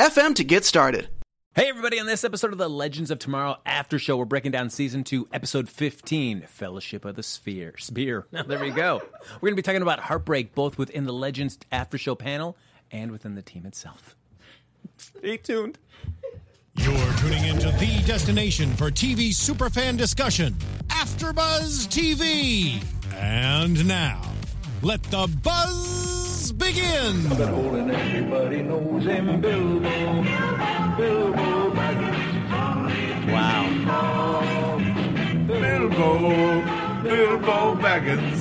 anchor.fm to get started. Hey, everybody, on this episode of the Legends of Tomorrow After Show, we're breaking down season two, episode 15, Fellowship of the Sphere. Spear. Now, there we go. We're going to be talking about heartbreak both within the Legends After Show panel and within the team itself. Stay tuned. You're tuning into the destination for TV superfan discussion, AfterBuzz TV. And now, let the buzz begin. and everybody knows him, Bilbo. Bilbo Baggins. Wow. Bilbo, Bilbo Baggins.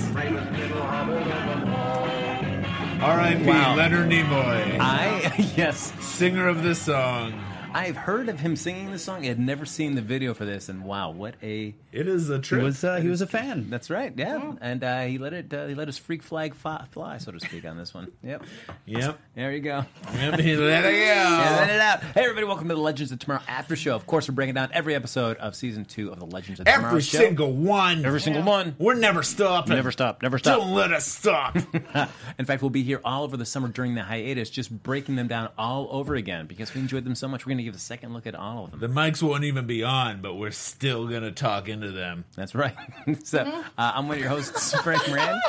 R.I.P. Wow. Leonard Nimoy, I, yes, singer of this song. I've heard of him singing this song. I had never seen the video for this, and wow, what a. It is a He trip. was uh, he was a fan. That's right, yeah. And uh, he let it, uh, he let his freak flag fi- fly, so to speak, on this one. Yep. Yep. There you go. Yep. He let it Yeah, let it out. Hey, everybody, welcome to the Legends of Tomorrow After Show. Of course, we're breaking down every episode of season two of the Legends of Tomorrow Every single one. Every single one. We're never stopping. Never stop, never stop. Don't let us stop. In fact, we'll be here all over the summer during the hiatus, just breaking them down all over again because we enjoyed them so much. We're going to give a second look at all of them. the mics won't even be on, but we're still gonna talk into them. That's right. so uh, I'm one of your hosts, Frank Moran.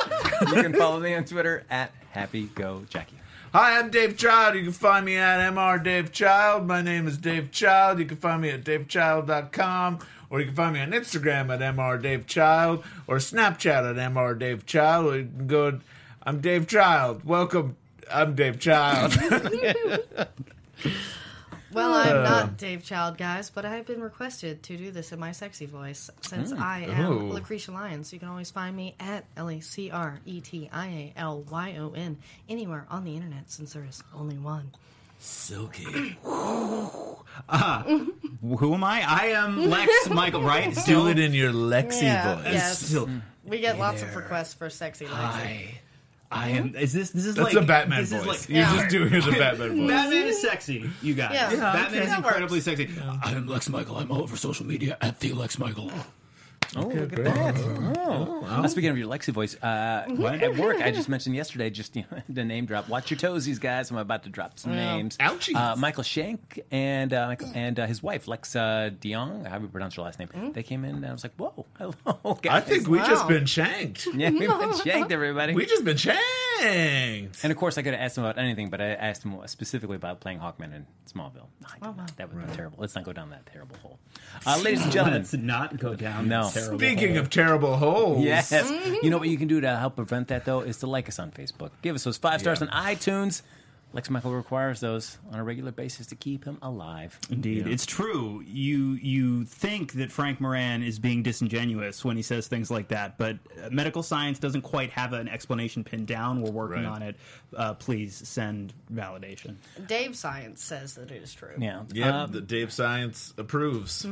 You can follow me on Twitter at Happy Go Jackie. Hi, I'm Dave Child. You can find me at Mr. Dave Child. My name is Dave Child. You can find me at davechild.com or you can find me on Instagram at Mr. Dave Child or Snapchat at Mr. Dave Child. Or you can go, I'm Dave Child. Welcome. I'm Dave Child. Well, Uh. I'm not Dave Child, guys, but I've been requested to do this in my sexy voice since I am Ooh. Lacretia Lyons. You can always find me at L A C R E T I A L Y O N anywhere on the internet since there is only one. Silky. Who am I? I am Lex Michael, right? Do it in your Lexi Yeah, voice. yes. Still, We get lots of requests for sexy Lexi. I, I am. Is this this is That's like a Batman this voice. Is like, You're Yeah. just doing the Batman voice. Batman is sexy, you guys. Yeah. Yeah, Batman okay. is incredibly works. sexy. I am Lex Michael. I'm all over social media at the Lex Michael. Oh, look at that. Oh. Uh, speaking of your Lexi voice, uh, at work, I just mentioned yesterday, just you know, the name drop. Watch your toesies, guys. I'm about to drop some names. Ouchies. Uh, Michael Shanks and uh, Michael, and uh, his wife, Lex uh, how do you pronounce her last name? They came in, and I was like, whoa, hello, guys. I think we just been shanked. Yeah, we've been shanked, everybody. We just been shanked. and of course, I could have asked him about anything, but I asked him specifically about playing Hawkman in Smallville. No, I did not. That would be terrible. Let's not go down that terrible hole. Uh, ladies and gentlemen, Let's not go down. No. This terrible Speaking hole. of terrible holes. Yes. You know what you can do to help prevent that, though, is to like us on Facebook. Give us those five stars Yeah. on iTunes. Lex Michael requires those on a regular basis to keep him alive. Indeed, it's true. You you think that Frank Moran is being disingenuous when he says things like that, but uh, medical science doesn't quite have an explanation pinned down. We're working Right. on it. Uh, please send validation. Dave Science says that it is true. Yeah. Yep, Um, the Dave Science approves.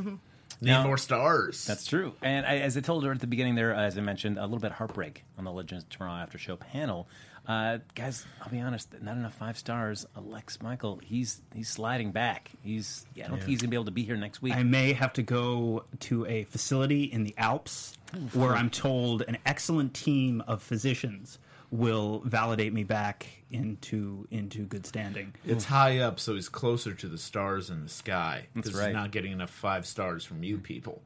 Need Now- more stars. That's true. And I, as I told her at the beginning there, as I mentioned, a little bit of heartbreak on the Legends of Tomorrow After Show panel. Uh, guys, I'll be honest, not enough five stars. Lex Michael, he's he's sliding back. He's yeah, I don't think he's gonna be able to be here next week. I may have to go to a facility in the Alps where I'm told an excellent team of physicians will validate me back into into good standing. It's high up, so he's closer to the stars in the sky. Because right. he's not getting enough five stars from you people.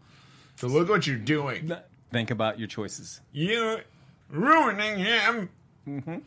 So look what you're doing. Think about your choices. You're ruining him. Mm-hmm.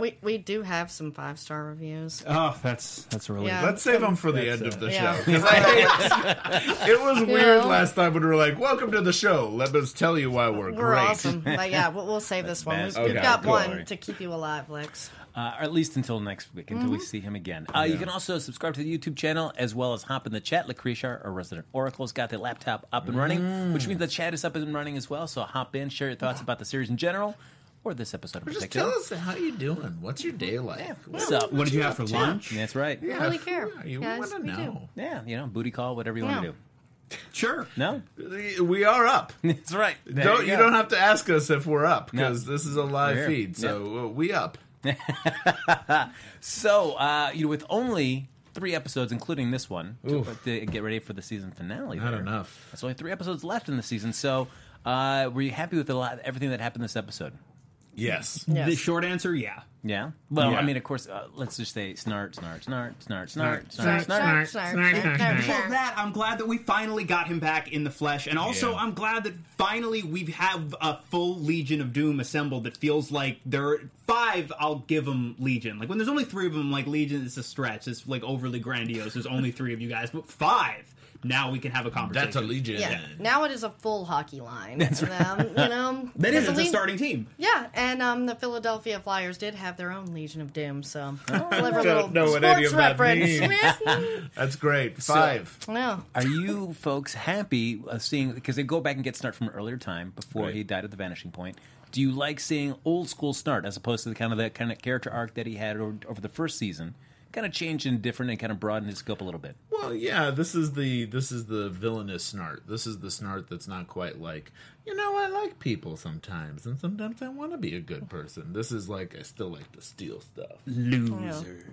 We we do have some five star reviews. Oh, that's that's really Yeah. Let's save them for the That's, end of the yeah. show. 'Cause I- it was weird Yeah. last time when we were like, "Welcome to the show. Let us tell you why we're, We're great." awesome. But yeah, we'll, we'll save this one. We've, best. we've got cool. one to keep you alive, Lex. uh, or at least until next week, until Mm-hmm. we see him again. Uh, You can also subscribe to the YouTube channel as well as hop in the chat. Lacretia, our resident Oracle's got the laptop up and running, Mm. which means the chat is up and running as well. So hop in, share your thoughts about the series in general, or this episode in Just particular. tell us how you doing. What's your day like? What's up? What did you have for lunch? That's right. We really care. You guys, want to we do. know. Yeah, you know, booty call, whatever you want Yeah. to do. Sure. No, We are up. that's right. There don't, you, go. don't have to ask us if we're up because No. this is a live We're here. feed. So uh, we up. So, uh, you know, with only three episodes, including this one, to, Oof. to get ready for the season finale. Not there. enough. There's only three episodes left in the season. So, uh, were you happy with a lot, everything that happened this episode? Yes. Yes. The short answer, yeah. Yeah. Well, Yeah. I mean, of course, uh, let's just say snart, snart, snart, snart, snart, snart, Snart, snart. Snark, snark, snark, snark, For that, I'm glad that we finally got him back in the flesh, and also Yeah. I'm glad that finally we have have a full Legion of Doom assembled. That feels like there are five. I'll give them Legion. Like when there's only three of them, like Legion is a stretch. It's like overly grandiose. There's only three of you guys, but five. Now we can have a conversation. That's a legion. Yeah, now it is a full hockey line. That's um, you know, That because is the it's a Legion- starting team. Yeah, and um, the Philadelphia Flyers did have their own Legion of Doom, so clever Don't little know what any sports of that reference. That's great. Five. yeah. Are you folks happy uh, seeing because they go back and get Snart from an earlier time before Right. he died at the Vanishing Point? Do you like seeing old school Snart as opposed to the kind of the kind of character arc that he had over, over the first season? Kind of changed and different and kind of broadened his scope a little bit. Well, yeah, this is the this is the villainous snart. This is the snart that's not quite like, you know, I like people sometimes, and sometimes I want to be a good person. This is like I still like to steal stuff. Losers.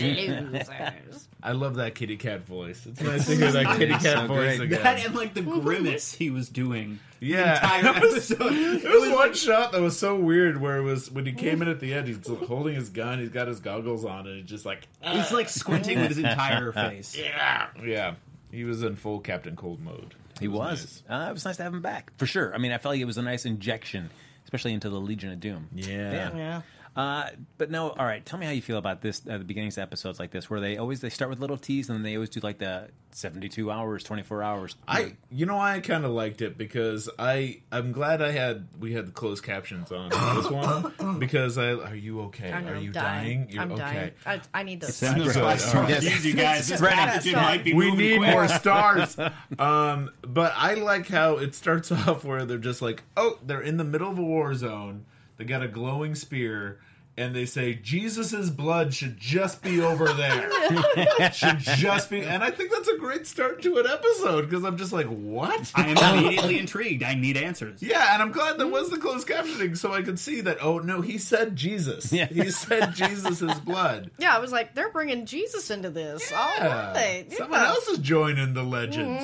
Losers. I love that kitty cat voice. It's nice to hear that kitty cat so voice great. again. That and like the grimace he was doing. Yeah, Entire It was- episode. There was one shot that was so weird where it was when he came in at the end, he's holding his gun, he's got his goggles on, and it's just like, He's like squinting with his entire face. yeah, yeah. He was in full Captain Cold mode. He It was. Uh, it was nice to have him back for sure. I mean, I felt like it was a nice injection, especially into the Legion of Doom. nice. Yeah. Yeah. Uh, but no, all right. Tell me how you feel about this. Uh, the beginnings of episodes like this, where they always they start with little teas, and then they always do like the seventy-two hours, twenty-four hours. I, you know, I kind of liked it because I, I'm glad I had we had the closed captions on this one because I. Are you okay? I know, Are you I'm dying? dying. You're I'm okay. dying. I, I need to. Send those Good. stars. right. Jeez, you guys, this it. pathogen might be we need quick. more stars. um, but I like how it starts off where they're just like, oh, they're in the middle of a war zone. They got a glowing spear, and they say Jesus's blood should just be over there. should just be, and I think that's a great start to an episode because I'm just like, what? I am immediately intrigued. I need answers. Yeah, and I'm glad there was the closed captioning so I could see that. Oh no, he said Jesus. Yeah. He said Jesus's blood. Yeah, I was like, they're bringing Jesus into this. All Yeah. right. Yeah. Someone else is joining the legends.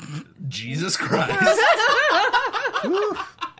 Mm-hmm. Jesus Christ.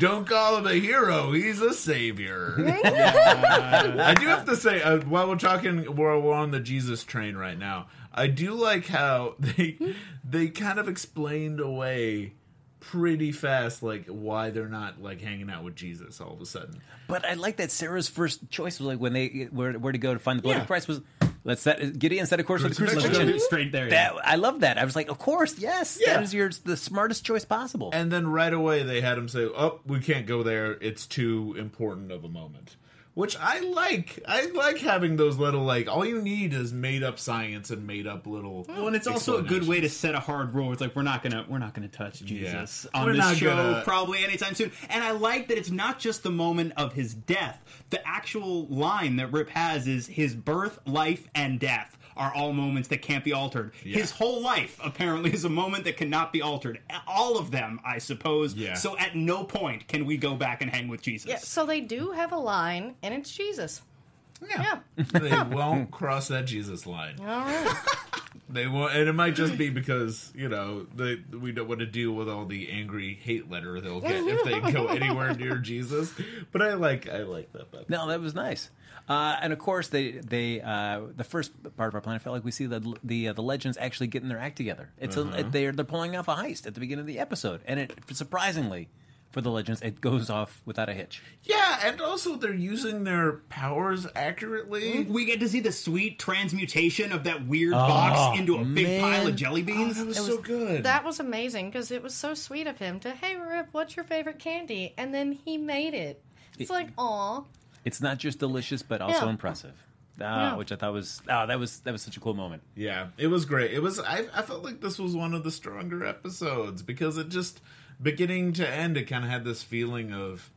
Don't call him a hero. He's a savior. I do have to say, uh, while we're talking, we're, we're on the Jesus train right now. I do like how they they kind of explained away pretty fast, like why they're not like hanging out with Jesus all of a sudden. But I like that Sarah's first choice was like when they where, where to go to find the blood Yeah. of Christ was let's set Gideon set a course for the Crucifixion. crucifixion. Let's go straight there. That, I love that. I was like, of course, yes, Yeah. that is your the smartest choice possible. And then right away they had him say, "Oh, we can't go there. It's too important of a moment." Which I like. I like having those little like all you need is made up science and made up little. Well, and it's also a good way to set a hard rule. It's like we're not gonna we're not gonna touch Jesus on We're this show gonna- probably anytime soon. And I like that it's not just the moment of his death. The actual line that Rip has is his birth, life, and death are all moments that can't be altered. His whole life apparently is a moment that cannot be altered. All of them, I suppose. Yeah. So at no point can we go back and hang with Jesus. Yeah, so they do have a line, and it's Jesus. Yeah. Yeah. they won't cross that Jesus line. All right. They won't, and it might just be because you know they we don't want to deal with all the angry hate letter they'll get if they go anywhere near Jesus. But I like I like that. Better. No, that was nice. Uh, and of course, they they uh, the first part of our plan. I felt like we see the the uh, the legends actually getting their act together. It's a, they're they're pulling off a heist at the beginning of the episode, and it surprisingly for the legends, it goes off without a hitch. Yeah, and also they're using their powers accurately. We get to see the sweet transmutation of that weird box into a big man. pile of jelly Oh, beans. that was so good. That was amazing because it was so sweet of him to, hey, Rip, what's your favorite candy? And then he made it. It's like, aw. It's not just delicious, but also Yeah. impressive. Uh, Yeah. Which I thought was oh, that was that was such a cool moment. Yeah, it was great. It was. I, I felt like this was one of the stronger episodes because it just beginning to end, it kind of had this feeling of,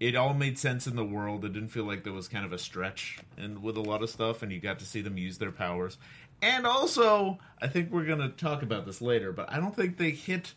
it all made sense in the world. It didn't feel like there was kind of a stretch and with a lot of stuff, and you got to see them use their powers. And also, I think we're gonna talk about this later, but I don't think they hit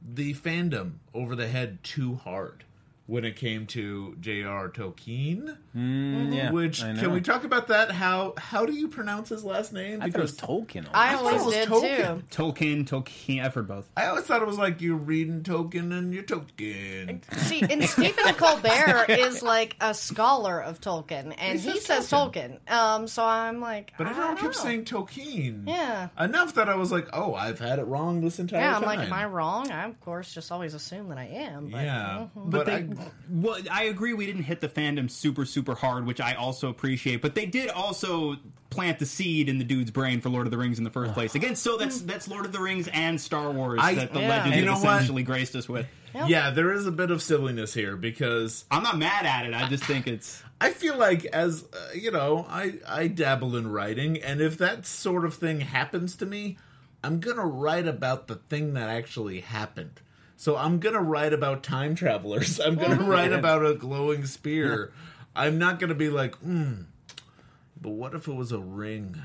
the fandom over the head too hard when it came to J.R. Tolkien. yeah, Which can we talk about that? How how do you pronounce his last name? I thought it was Tolkien. I thought always it was did Tolkien. too. Tolkien, Tolkien. I've heard both. I always thought it was like you're reading Tolkien and you're Tolkien. See, and Stephen Colbert is like a scholar of Tolkien, and He he, says says Tolkien. Um, so I'm like, But I everyone don't kept know. saying Tolkien. Yeah. Enough that I was like, oh, I've had it wrong this entire Yeah, time. Yeah, I'm like, am I wrong? I of course just always assume that I am. But, Yeah. mhm. But, they, I, well, I agree. We didn't hit the fandom super, super hard, which I also appreciate. But they did also plant the seed in the dude's brain for Lord of the Rings in the first place. Again, so that's that's Lord of the Rings and Star Wars I- that the Yeah. legends You know have what? essentially graced us with. yeah, there is a bit of silliness here because I'm not mad at it. I just think it's I feel like as uh, you know, I I dabble in writing, and if that sort of thing happens to me, I'm gonna write about the thing that actually happened. So I'm gonna write about time travelers. I'm gonna write about a glowing spear. I'm not gonna be like, hmm. But what if it was a ring?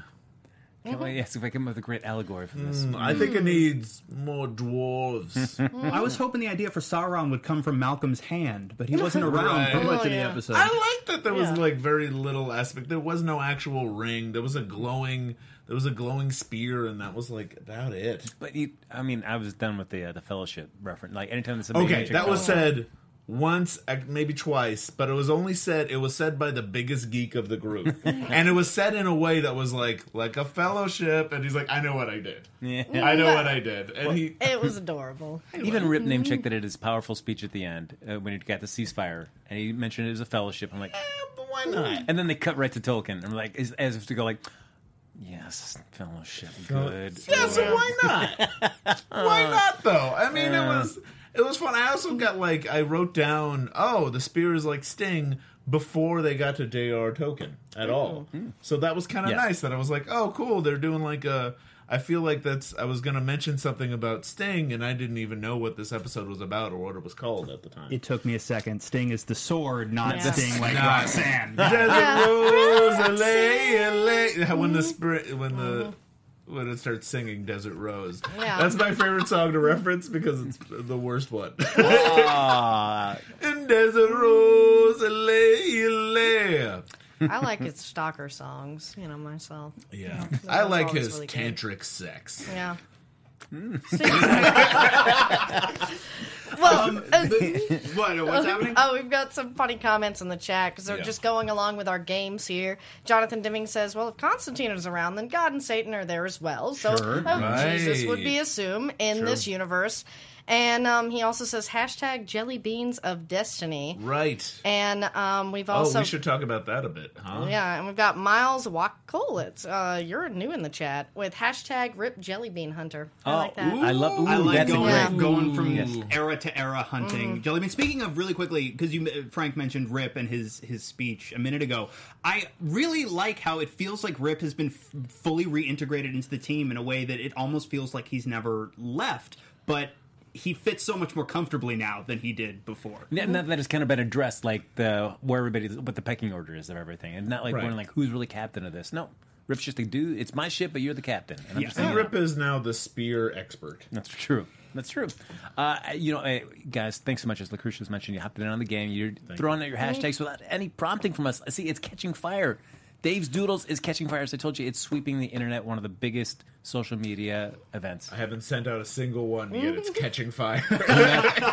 Can't wait- yes, if I come up with a great allegory for this. Hmm, I think it needs more dwarves. I was hoping the idea for Sauron would come from Malcolm's hand, but he wasn't around for Right. much Oh, of the yeah. episode. I like that there was Yeah. like very little aspect. There was no actual ring. There was a glowing. There was a glowing spear, and that was like about it. But you, I mean, I was done with the uh, the fellowship reference. Like anytime there's something Okay, magic that was about- said once, uh, maybe twice, but it was only said. It was said by the biggest geek of the group, and it was said in a way that was like like a fellowship. And he's like, "I know what I did. Yeah. I know what I did." And he, it was adorable. Even Rip name check that it is powerful speech at the end uh, when he got the ceasefire, and he mentioned it as a fellowship. I'm like, eh, but why not? and then they cut right to Tolkien. I'm like, as, as if to go like, yes, fellowship, good. Yeah, so why not? why not though? I mean, it was it was fun. I also got like I wrote down, oh, the spear is like Sting before they got to J.R. Tolkien at all. Hmm. So that was kind of Yeah. nice. That I was like, oh, cool. They're doing like a. I feel like that's. I was gonna mention something about Sting, and I didn't even know what this episode was about or what it was called at the time. it took me a second. Sting is the sword, not Yeah. Sting like Not- Roxanne. Desert Rose, LA, LA. When the mm-hmm. spirit, when the mm-hmm. when it starts singing Desert Rose, Yeah. that's my favorite song to reference because it's the worst one. In Desert Rose, LA, LA. I like his stalker songs, you know, myself. Yeah, That I like his really good. tantric sex. Yeah. Hmm. well, uh, what? What's happening? Oh, we've got some funny comments in the chat because they're Yeah. just going along with our games here. Jonathan Dimming says, "Well, if Constantine is around, then God and Satan are there as well. So Sure. oh, Right. Jesus would be assumed in True. this universe." And um, he also says hashtag Jelly Beans of Destiny. Right. And um, we've Oh, also we should talk about that a bit, huh? yeah, and we've got Miles Wakolitz. Uh, you're new in the chat with hashtag Rip Jelly Bean Hunter. I like that. I love. Ooh, I like going. Yeah. going from Yes. era to era hunting jelly Jellybean. Speaking of really quickly, because you Frank mentioned Rip and his his speech a minute ago, I really like how it feels like Rip has been f- fully reintegrated into the team in a way that it almost feels like he's never left, but. He fits so much more comfortably now than he did before. Yeah, and that, that has kind of been addressed, like the where everybody, what the pecking order is of everything, and not like Right. one like who's really captain of this. No, Rip's just a dude. It's my ship, but you're the captain. And I'm Yeah. just And saying, Rip is now the spear expert. That's true. That's true. Uh, you know, uh, guys, thanks so much. As Lacretia mentioned, you hopped in on the game. You're throwing out your hashtags without any prompting from us. See, it's catching fire. Dave's Doodles is catching fire. As I told you, it's sweeping the internet. One of the biggest social media events. I haven't sent out a single one yet. It's catching fire.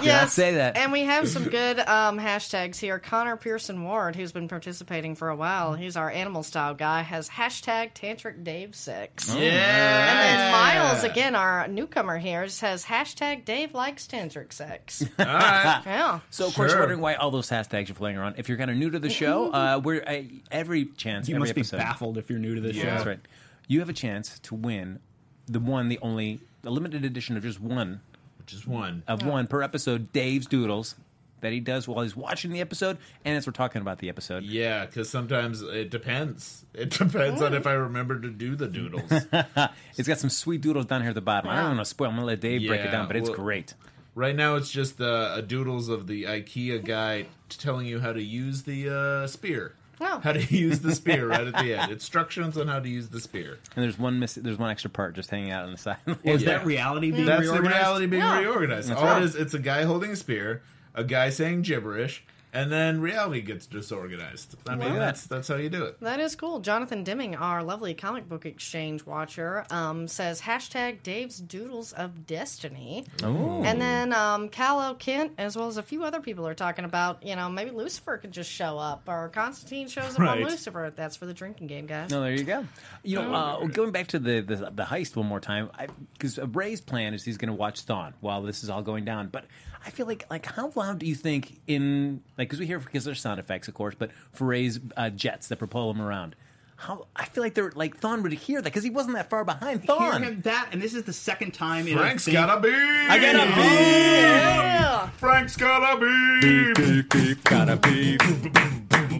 yes, say that. And we have some good um, hashtags here. Connor Pearson Ward, who's been participating for a while, he's our animal style guy, has hashtag Tantric Dave Six. Oh. And then Miles, again, our newcomer here, says hashtag Dave likes tantric sex. All right. yeah. So, of course, Sure. you're wondering why all those hashtags are flying around. If you're kind of new to the show, uh, we're uh, every chance, You every must be baffled if you're new to this Yeah. show. That's right. You have a chance to win the one, the only, a limited edition of just one Just one. of one per episode. Dave's Doodles that he does while he's watching the episode, and as we're talking about the episode. Yeah, because sometimes it depends. It depends on if I remember to do the doodles. It's got some sweet doodles down here at the bottom. I don't want to spoil. I'm gonna let Dave break it Yeah, down, but it's well- great. Right now, it's just uh, a doodles of the IKEA guy telling you how to use the uh, spear. Oh. How to use the spear right at the end. Instructions on how to use the spear. And there's one miss- there's one extra part just hanging out on the side. Was Yeah. that reality being That's reorganized? the reality being Yeah. reorganized. That's All right. it is, it's a guy holding a spear, a guy saying gibberish, and then reality gets disorganized. I mean, Well, that's that's how you do it. That is cool. Jonathan Dimming, our lovely comic book exchange watcher, um, says hashtag Dave's Doodles of Destiny. Oh. And then um, Cal Kent, as well as a few other people, are talking about, you know, maybe Lucifer could just show up, or Constantine shows up Right. on Lucifer. That's for the drinking game, guys. No, there you go. You know, uh, going back to the, the the heist one more time, because Ray's plan is he's going to watch Thawne while this is all going down. But I feel like like how loud do you think in like because we hear because there's sound effects, of course, but for Ray's uh, jets that propel him around. How I feel like they're like Thawne would hear that because he wasn't that far behind Hear him that, and this is the second time. in, I Frank's think- gotta be. I gotta be. Yeah. Frank's gotta be. beep, beep, gotta beep,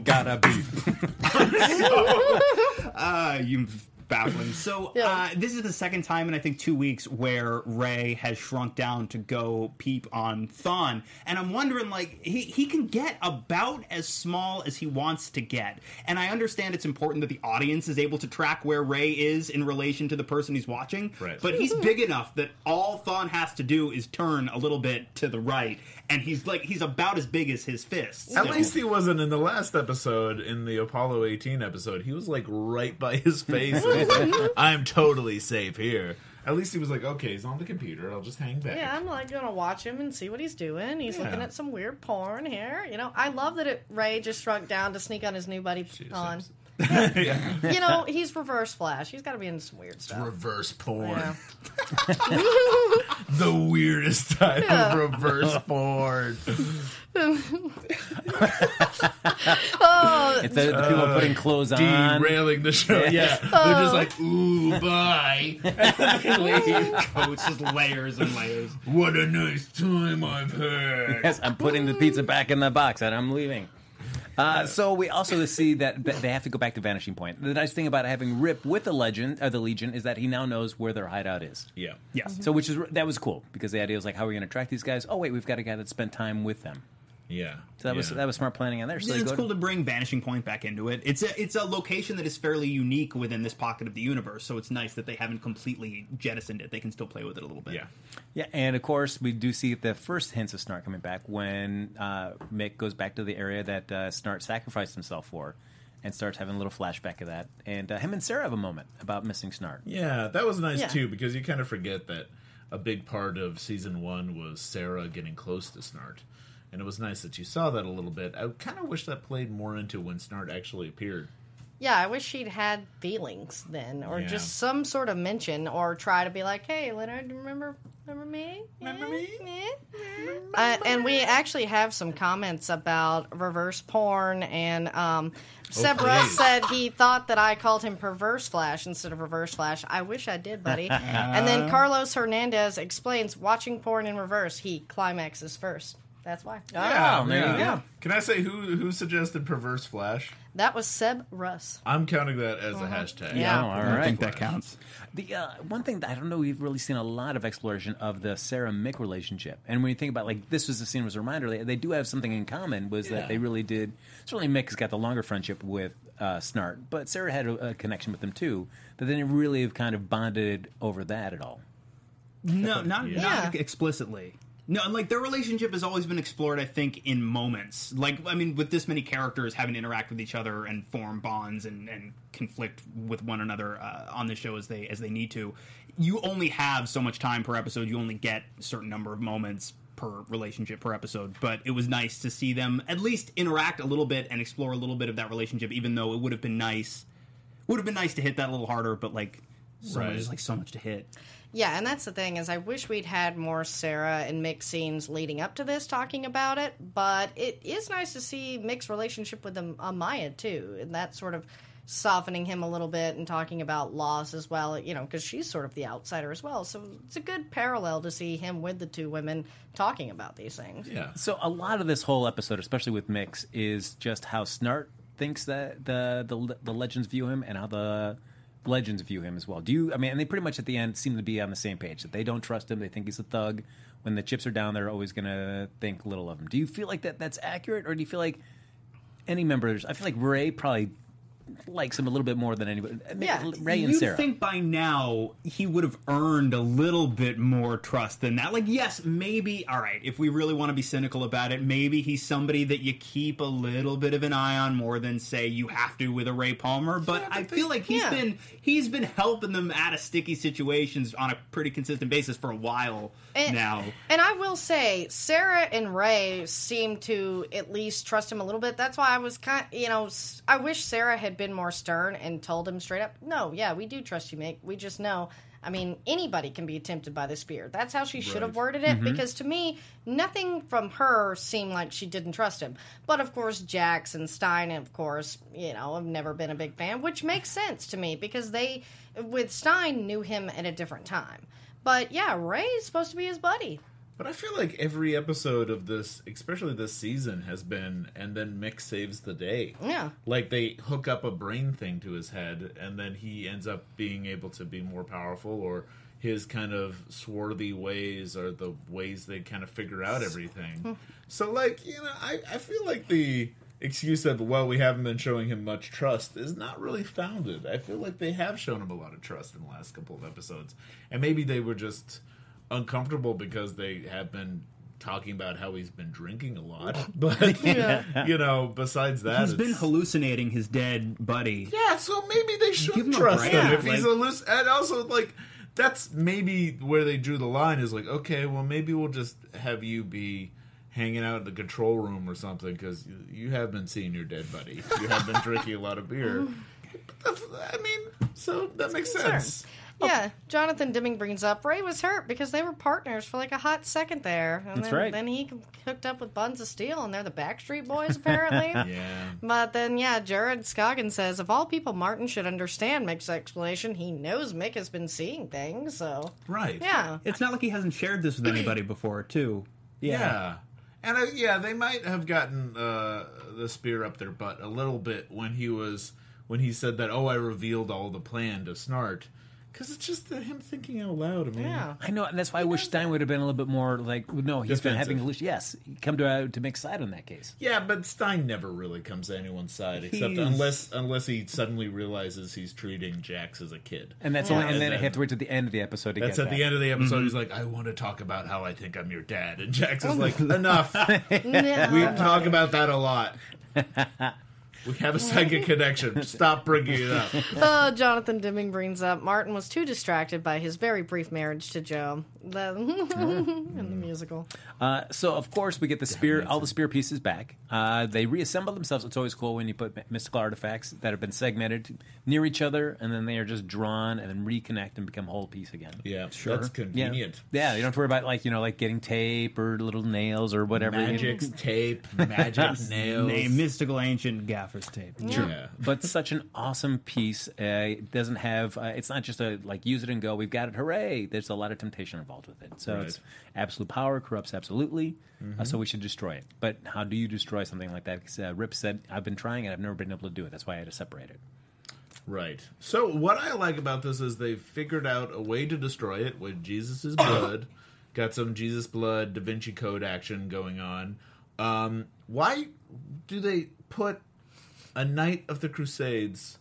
gotta beep. Uh, you baffling. So Yeah. uh, this is the second time in I think two weeks where Ray has shrunk down to go peep on Thawne, and I'm wondering like he he can get about as small as he wants to get, and I understand it's important that the audience is able to track where Ray is in relation to the person he's watching, Right. but he's big enough that all Thawne has to do is turn a little bit to the right, and he's like he's about as big as his fist. At least he wasn't in the last episode, in the Apollo 18 episode. He was like right by his face. Like, I'm totally safe here. At least he was like, okay, he's on the computer. I'll just hang back. Yeah, I'm like gonna watch him and see what he's doing. He's Yeah. looking at some weird porn here. You know, I love that it, Ray just shrunk down to sneak on his new buddy on. yeah. You know, he's Reverse Flash. He's got to be in some weird stuff. Reverse porn. Yeah. The weirdest type Yeah. of reverse porn. Oh, It's the, the people putting clothes on. Derailing the show. Yeah. They're just like, oh. ooh, bye. And they coats, just layers and layers. What a nice time I've had. Yes, I'm putting the pizza back in the box and I'm leaving. Uh, so we also see that that they have to go back to Vanishing Point. The nice thing about having Rip with the Legend, uh, the Legion, is that he now knows where their hideout is. Yeah. Yes. So, which is that was cool because the idea was like, how are we going to track these guys? Oh, wait, we've got a guy that spent time with them. Yeah. So that was that was smart planning on there. So Yeah, it's go cool to bring Vanishing Point back into it. It's a it's a location that is fairly unique within this pocket of the universe, so it's nice that they haven't completely jettisoned it. They can still play with it a little bit. Yeah. Yeah, and of course we do see the first hints of Snart coming back when uh, Mick goes back to the area that uh, Snart sacrificed himself for, and starts having a little flashback of that. And uh, him and Sarah have a moment about missing Snart. Yeah, that was nice Yeah. too because you kind of forget that a big part of season one was Sarah getting close to Snart, and it was nice that you saw that a little bit. I kind of wish that played more into when Snart actually appeared. yeah. I wish she'd had feelings then, or Yeah. just some sort of mention, or try to be like, "Hey, Leonard, remember, remember me? Remember me? Eh? Uh, and we actually have some comments about reverse porn, and um, Seb Okay. Said he thought that I called him perverse flash instead of reverse flash. I wish I did, buddy. and then Carlos Hernandez explains watching porn in reverse, he climaxes first. That's why. Oh, there you go. Can I say who who suggested perverse flash? That was Seb Russ. I'm counting that as a hashtag. Yeah. Oh, all I think that counts. The uh, one thing that I don't know, we've really seen a lot of exploration of the Sarah Mick relationship, and when you think about like this was the scene was a reminder they, they do have something in common was Yeah. that they really did. Certainly, Mick has got the longer friendship with uh, Snart, but Sarah had a, a connection with them too. That they didn't really have kind of bonded over that at all. No, not Yeah. not explicitly. No, and like their relationship has always been explored. I think in moments, like I mean, with this many characters having to interact with each other and form bonds and, and conflict with one another uh, on the show as they as they need to. You only have so much time per episode. You only get a certain number of moments per relationship per episode. But it was nice to see them at least interact a little bit and explore a little bit of that relationship. Even though it would have been nice, would have been nice to hit that a little harder. But like, so Right. there's like so much to hit. Yeah, and that's the thing is I wish we'd had more Sarah and Mick scenes leading up to this talking about it, but it is nice to see Mick's relationship with Am- Amaya too, and that sort of softening him a little bit and talking about loss as well, you know, because she's sort of the outsider as well. So it's a good parallel to see him with the two women talking about these things. Yeah. So a lot of this whole episode, especially with Mix, is just how Snart thinks that the the, the legends view him, and how the legends view him as well. Do you? I mean, and they pretty much at the end seem to be on the same page that they don't trust him. They think he's a thug. When the chips are down, they're always going to think little of him. Do you feel like that that's accurate, or do you feel like any members? I feel like Ray probably likes him a little bit more than anybody. Yeah. Ray and you Sarah. think by now he would have earned a little bit more trust than that? Like, yes, maybe. All right, if we really want to be cynical about it, maybe he's somebody that you keep a little bit of an eye on more than say you have to with a Ray Palmer. But I feel like he's yeah. been he's been helping them out of sticky situations on a pretty consistent basis for a while And- now. And I will say, Sarah and Ray seem to at least trust him a little bit. That's why I was kind, you know, I wish Sarah had been more stern and told him straight up, "No, yeah, we do trust you, Mick. We just know." I mean, anybody can be tempted by the spear. That's how she should have worded it. Mm-hmm. Because to me, nothing from her seemed like she didn't trust him. But of course, Jax and Stein, of course, you know, have never been a big fan, which makes sense to me because they, with Stein, knew him at a different time. But yeah, Ray's supposed to be his buddy. But I feel like every episode of this, especially this season, has been, and then Mick saves the day. Yeah. Like they hook up a brain thing to his head, and then he ends up being able to be more powerful, or his kind of swarthy ways are the ways they kind of figure out everything. Hmm. so, like, you know, I, I feel like the excuse of, well, we haven't been showing him much trust is not really founded. I feel like they have shown him a lot of trust in the last couple of episodes. And maybe they were just uncomfortable because they have been talking about how he's been drinking a lot. But you know, besides that, He's been hallucinating his dead buddy. yeah, so maybe they should Give him trust him if he's like- a loose. And also, like, that's maybe where they drew the line is like, okay, well, maybe we'll just have you be hanging out in the control room or something because you, you have been seeing your dead buddy. You have been drinking a lot of beer. I mean, so that makes concern. Sense. Yeah, Jonathan Dimming brings up Ray was hurt because they were partners for like a hot second there. And That's then, right. Then he hooked up with Buns of Steel, and they're the Backstreet Boys apparently. Yeah. But then, yeah, Jared Scoggin says of all people, Martin should understand Mick's explanation. He knows Mick has been seeing things, so Right. yeah. It's not like he hasn't shared this with anybody before, too. Yeah. And uh, yeah, they might have gotten uh, the spear up their butt a little bit when he was when he said that. Oh, I revealed all the plan to Snart, because it's just uh, him thinking out loud. I mean, Yeah. I know, and that's why I wish Stein would have been a little bit more like, no, he's been Defensive. having hallucinations. Yes, come to uh, to Mick's side on that case. Yeah, but Stein never really comes to anyone's side, except He's- unless unless he suddenly realizes he's treating Jax as a kid. And that's Yeah. only, and And then I have to wait to the end of the episode to That's get at that. the end of the episode. He's like, "I want to talk about how I think I'm your dad," and Jax is like, "Enough. we talk about that a lot. We have a psychic connection. Stop bringing it up." Uh, Jonathan Dimming brings up Martin was too distracted by his very brief marriage to Joe. In the musical. Uh, so of course we get the spear, all the spear pieces back. Uh, they reassemble themselves. It's always cool when you put mystical artifacts that have been segmented near each other, and then they are just drawn and then reconnect and become whole piece again. Yeah, sure. that's convenient. Yeah, you don't have to worry about like you know like getting tape or little nails or whatever. Magic's tape, magic nails. Name mystical ancient gaffer's tape. Yeah. but such an awesome piece. Uh, it doesn't have. Uh, it's not just a like use it and go. We've got it. Hooray! There's a lot of temptation involved with it. So Right. it's absolute power corrupts absolutely. Uh, so we should destroy it. But how do you destroy something like that? 'Cause, uh, Rip said, "I've been trying it. I've never been able to do it. That's why I had to separate it." Right. So what I like about this is they've figured out a way to destroy it with Jesus' blood. Got some Jesus blood Da Vinci Code action going on. Um, why do they put a Knight of the Crusades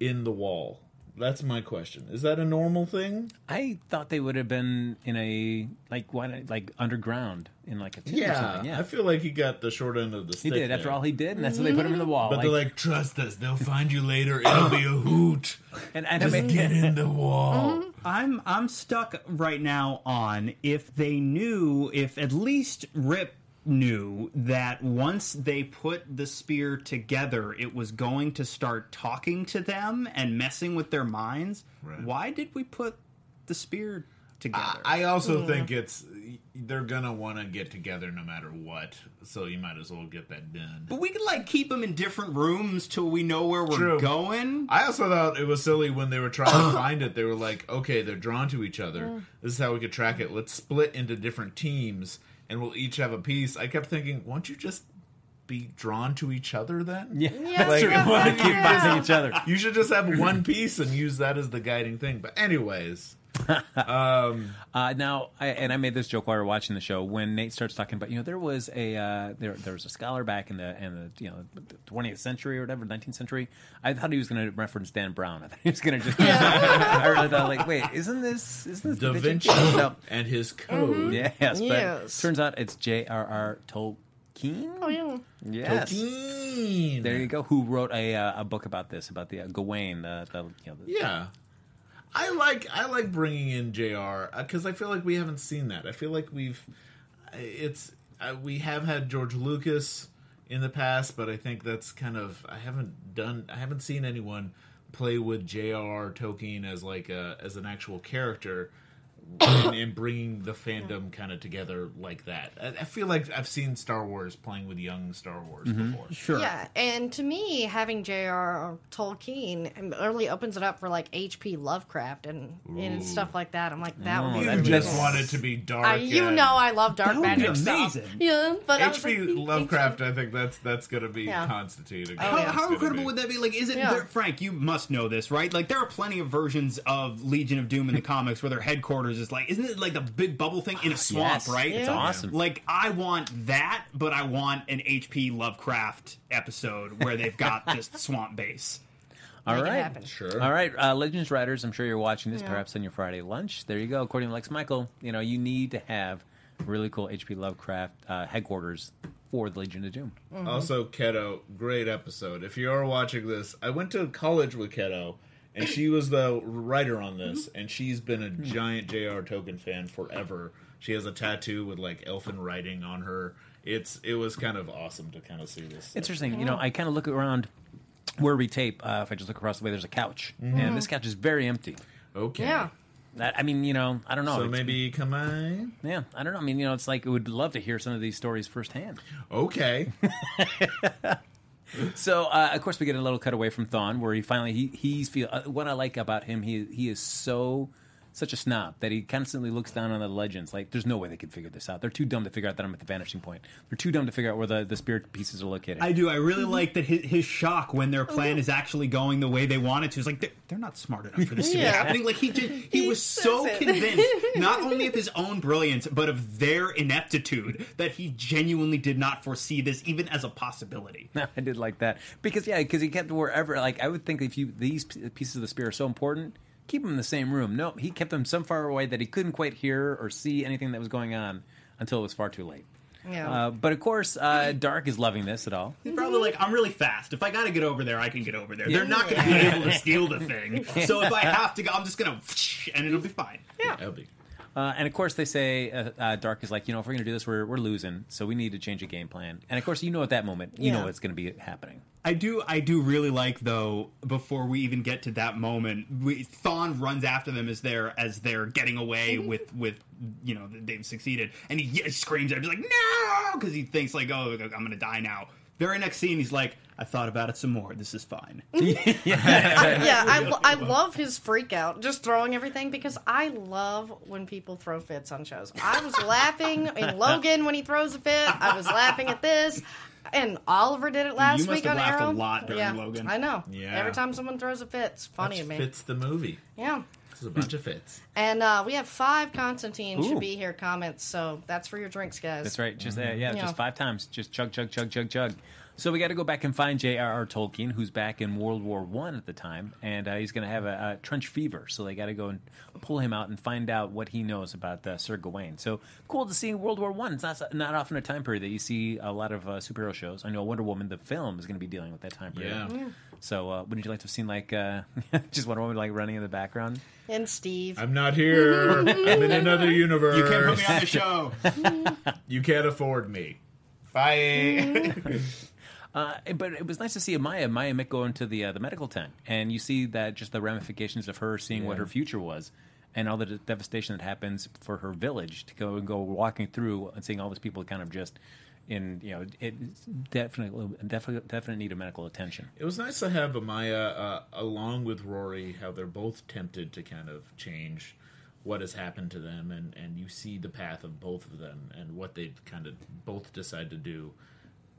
in the wall? That's my question. Is that a normal thing? I thought they would have been in a like why not, like underground in like a tomb or Yeah, something. Yeah, I feel like he got the short end of the stick. he stick. did. After all he did, and that's why they put him in the wall. but like, they're like, trust us. They'll find you later. It'll be a hoot. and, and I Just mean, get in the wall. Mm-hmm. I'm I'm stuck right now on if they knew if at least Rip knew that once they put the spear together it was going to start talking to them and messing with their minds. Right. Why did we put the spear together? I also think it's they're gonna want to get together no matter what, so you might as well get that done. but we could like keep them in different rooms till we know where we're True. going. I also thought it was silly when they were trying to find it. They were like, "Okay, they're drawn to each other. This is how we could track it. Let's split into different teams, and we'll each have a piece." I kept thinking, "Why don't you just be drawn to each other then? Yeah, Yeah, that's true. Want to keep yeah. finding each other. You should just have one piece and use that as the guiding thing. But anyways, Uh, now, I, and I made this joke while we were watching the show when Nate starts talking about, you know, there was a uh, there there was a scholar back in the in the you know twentieth century or whatever, nineteenth century. I thought he was going to reference Dan Brown. I thought he was going to just. I really thought, like, wait, isn't this isn't this Da Da Vinci No. and his code. Yes, but Yes. turns out it's J.R.R. Tolkien. Oh, yeah. Yes. Tolkien. There you go. Who wrote a uh, a book about this about the uh, Gawain? The, the you know the, Yeah. I like I like bringing in Jr. because I feel like we haven't seen that. I feel like we've it's uh, we have had George Lucas in the past, but I think that's kind of I haven't done I haven't seen anyone play with J.R.R. Tolkien as like a as an actual character. And, and bringing the fandom kind of together like that. I, I feel like I've seen Star Wars playing with young Star Wars mm-hmm. before. Sure. Yeah, and to me, having J.R.R. Tolkien really opens it up for like H.P. Lovecraft and, and stuff like that. I'm like, that mm. would be Oh, You really just cool. want it to be dark. I, you and- know, I love dark That would be magic stuff. amazing. Yeah, but I was H.P. like, Lovecraft, I think that's that's gonna be Yeah. Constantine. Oh, How, yeah. how incredible would that be? Like, is it Yeah. there, Frank? You must know this, right? Like, there are plenty of versions of Legion of Doom in the comics where their headquarters is like, isn't it like the big bubble thing in a swamp, Yes. right? It's Yeah. awesome. Like, I want that, but I want an H.P. Lovecraft episode where they've got this swamp base. All Make right. Sure. All right, uh, Legends Riders. I'm sure you're watching this, Yeah. perhaps on your Friday lunch. There you go. According to Lex Michael, you know you need to have really cool HP Lovecraft uh, headquarters for the Legion of Doom. Also, Keto, great episode. If you are watching this, I went to college with Keto, and she was the writer on mm-hmm. this, and she's been a hmm. giant J.R. Tolkien fan forever. She has a tattoo with like elfin writing on her. It's it was kind of awesome to kind of see this. Interesting. You know, I kind of look around where we tape. Uh, if I just look across the way, there's a couch, mm-hmm. and this couch is very empty. Okay. Yeah. That, I mean, you know, I don't know. So It's- maybe come on. yeah, I don't know. I mean, you know, it's like we would love to hear some of these stories firsthand. Okay. So, uh, of course, we get a little cut away from Thawne, where he finally he he's feel. Uh, what I like about him, he he is so such a snob that he constantly looks down on the legends. Like, there's no way they could figure this out. They're too dumb to figure out that I'm at the vanishing point. They're too dumb to figure out where the, the spirit pieces are located. I do. I really mm-hmm. like that his, his shock when their oh, plan is actually going the way they want it to. Is like they're, they're not smart enough for this to be happening. Like he just, he, He was so it. convinced not only of his own brilliance but of their ineptitude that he genuinely did not foresee this even as a possibility. I did like that because yeah, because he kept wherever. Like I would think if you these pieces of the spear are so important, keep them in the same room. No, he kept them so far away that he couldn't quite hear or see anything that was going on until it was far too late. Yeah. Uh, but of course, uh, Darhk is loving this at all. He's probably like, I'm really fast. If I got to get over there, I can get over there. They're not going to be able to steal the thing. So if I have to go, I'm just going to, and it'll be fine. Yeah. It'll be- Uh, and of course, they say uh, uh, Darhk is like, you know, if we're going to do this, we're, we're losing, so we need to change a game plan. And of course, you know at that moment, you know Yeah. what's going to be happening. I do, I do really like though. Before we even get to that moment, we, Thawne runs after them as they're as they're getting away with with you know they've succeeded, and he ye- screams at him, he's like no, because he thinks like oh I'm gonna die now. Very next scene, he's like I thought about it some more. This is fine. yeah, I, lo- I love his freak out, just throwing everything because I love when people throw fits on shows. I was laughing in Logan when he throws a fit. I was laughing at this. And Oliver did it last You must week have on laughed a lot during yeah, Logan. I know. Yeah. Every time someone throws a fit, it's funny that to me. fits the movie. Yeah. This is a bunch of fits. And uh, we have five Constantine Ooh. should be here comments, so that's for your drinks, guys. That's right. Just uh, yeah, Yeah. just five times. Just chug, chug, chug, chug, chug. So we got to go back and find J.R.R. Tolkien, who's back in World War One at the time, and uh, he's going to have a, a trench fever. So they got to go and pull him out and find out what he knows about uh, Sir Gawain. So cool to see World War One. It's not not often a time period that you see a lot of uh, superhero shows. I know Wonder Woman, the film, is going to be dealing with that time period. Yeah. So uh, wouldn't you like to have seen like uh, just Wonder Woman like running in the background? And Steve. I'm not here. I'm in another universe. You can't put me on the show. You can't afford me. Bye. Uh, but it was nice to see Amaya, Maya Mick go into the uh, the medical tent, and you see that just the ramifications of her seeing what her future was, and all the de- devastation that happens for her village to go and go walking through and seeing all these people kind of just in you know it it's definitely definitely definitely need a medical attention. it was nice to have Amaya uh, along with Rory, how they're both tempted to kind of change what has happened to them, and, and you see the path of both of them and what they kind of both decide to do.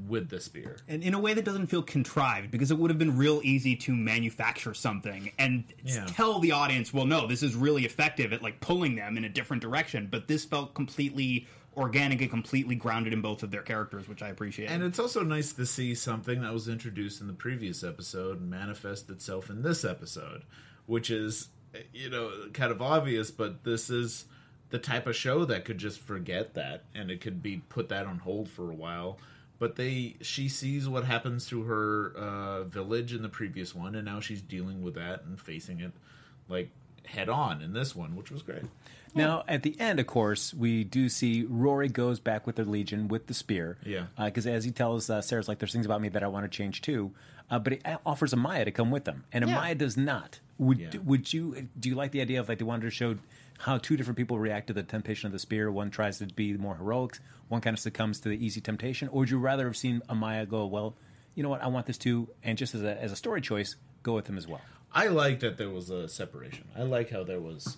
with the spear. and in a way that doesn't feel contrived because it would have been real easy to manufacture something and Yeah. tell the audience well no this is really effective at like pulling them in a different direction but this felt completely organic and completely grounded in both of their characters which i appreciate And it's also nice to see something that was introduced in the previous episode manifest itself in this episode, which is, you know, kind of obvious, but this is the type of show that could just forget that and it could be put that on hold for a while. But they, she sees what happens to her uh, village in the previous one, and now she's dealing with that and facing it like head on in this one, which was great. Now, at the end, of course, we do see Rory goes back with the Legion with the spear. Yeah. Because as he tells uh, Sarah's like, there's things about me that I want to change too. Uh, but he offers Amaya to come with them, and Yeah. Amaya does not. Would Yeah. would you do you like the idea of like they wanted to show how two different people react to the temptation of the spear? One tries to be more heroic, one kind of succumbs to the easy temptation. Or would you rather have seen Amaya go, well, you know what, I want this too, and just as a as a story choice, go with him as well. I like that there was a separation. I like how there was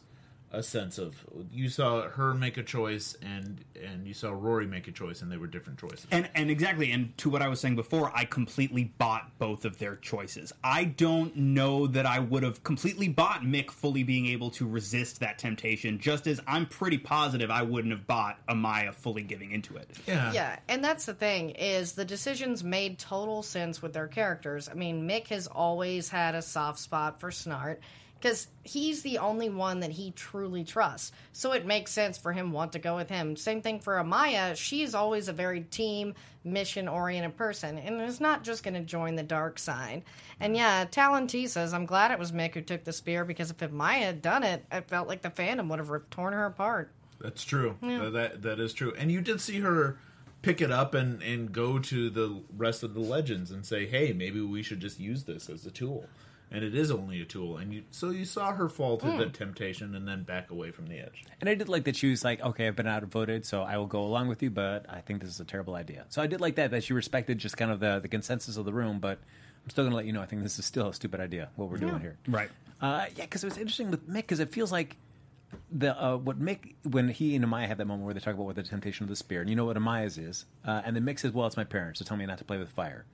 a sense of you saw her make a choice and and you saw Rory make a choice and they were different choices. And and exactly, and to what I was saying before, I completely bought both of their choices. I don't know that I would have completely bought Mick fully being able to resist that temptation, just as I'm pretty positive I wouldn't have bought Amaya fully giving into it. yeah. Yeah, and that's the thing is the decisions made total sense with their characters. I mean, Mick has always had a soft spot for Snart because he's the only one that he truly trusts. So it makes sense for him want to go with him. Same thing for Amaya. She's always a very team mission oriented person and is not just going to join the dark side. And yeah, Talon T says, I'm glad it was Mick who took the spear because if Amaya had done it, I felt like the fandom would have ripped, torn her apart. That's true. Th- That that is true. And you did see her pick it up and and go to the rest of the legends and say, "Hey, maybe we should just use this as a tool." And it is only a tool. And you so you saw her fall to the temptation and then back away from the edge. And I did like that she was like, okay, I've been outvoted, so I will go along with you, but I think this is a terrible idea. So I did like that, that she respected just kind of the, the consensus of the room, but I'm still going to let you know I think this is still a stupid idea, what we're doing here. Right. Uh, yeah, because it was interesting with Mick, because it feels like the uh, what Mick, when he and Amaya have that moment where they talk about what the temptation of the spear, and you know what Amaya's is, uh, and then Mick says, well, it's my parents, so tell me not to play with fire.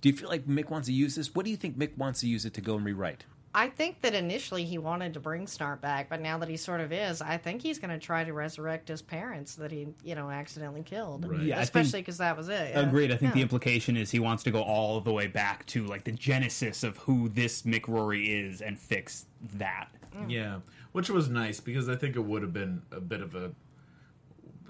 Do you feel like Mick wants to use this? What do you think Mick wants to use it to go and rewrite? I think that initially he wanted to bring Snart back, but now that he sort of is, I think he's going to try to resurrect his parents that he, you know, accidentally killed. Right. Yeah, especially because that was it. yeah. Agreed. I think the implication is he wants to go all the way back to like the genesis of who this Mick Rory is and fix that. Mm. Yeah, which was nice because I think it would have been a bit of a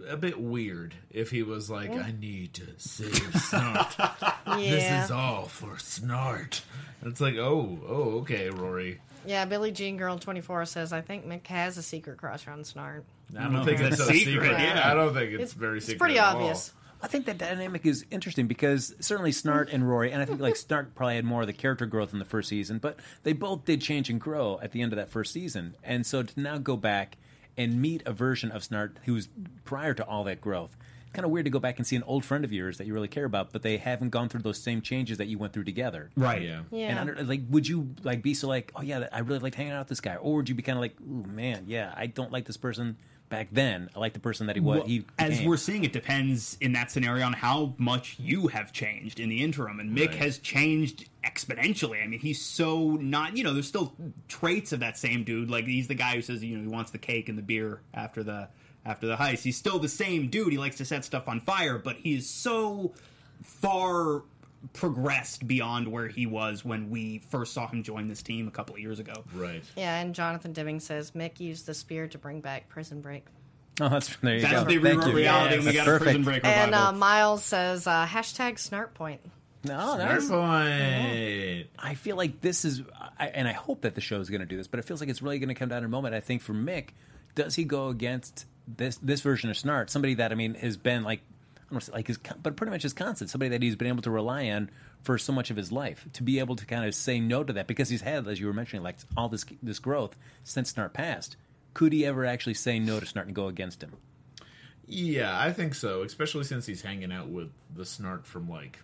a bit weird if he was like, "I need to save Snart. This is all for Snart." It's like, "Oh, oh, okay, Rory." Yeah, Billie Jean Girl 24 says, I think Mick has a secret crush on Snart. I don't know think if it's it's a a secret. secret, Yeah, I don't think it's, It's, very it's secret. pretty at all. obvious. I think that dynamic is interesting because certainly Snart and Rory, and I think like Snart probably had more of the character growth in the first season, but they both did change and grow at the end of that first season. And so to now go back and meet a version of Snart who was prior to all that growth, kind of weird to go back and see an old friend of yours that you really care about, but they haven't gone through those same changes that you went through together. Right. Yeah. Yeah. And under, like, would you like be so like, oh yeah, I really like hanging out with this guy, or would you be kind of like, ooh man, yeah, I don't like this person back then. I like the person that he was. Well, he as we're seeing, it depends in that scenario on how much you have changed in the interim. And Mick Right. has changed exponentially. I mean, he's so not, you know, there's still traits of that same dude. Like he's the guy who says, you know, he wants the cake and the beer after the after the heist. He's still the same dude. He likes to set stuff on fire, but he is so far progressed beyond where he was when we first saw him join this team a couple of years ago. Right. Yeah, and Jonathan Dimming says Mick used the spear to bring back Prison Break. oh, that's there you That's go. they Thank reality and we That's got a perfect. prison break revival. And uh, Miles says uh, hashtag Snart Point. No, that's, point. I feel like this is, I, and I hope that the show is going to do this, but it feels like it's really going to come down to a moment. I think for Mick, does he go against this this version of Snart, somebody that I mean has been like, I don't say like his, but pretty much his constant, somebody that he's been able to rely on for so much of his life, to be able to kind of say no to that because he's had, as you were mentioning, like all this this growth since Snart passed. Could he ever actually say no to Snart and go against him? Yeah, I think so, especially since he's hanging out with the Snart from like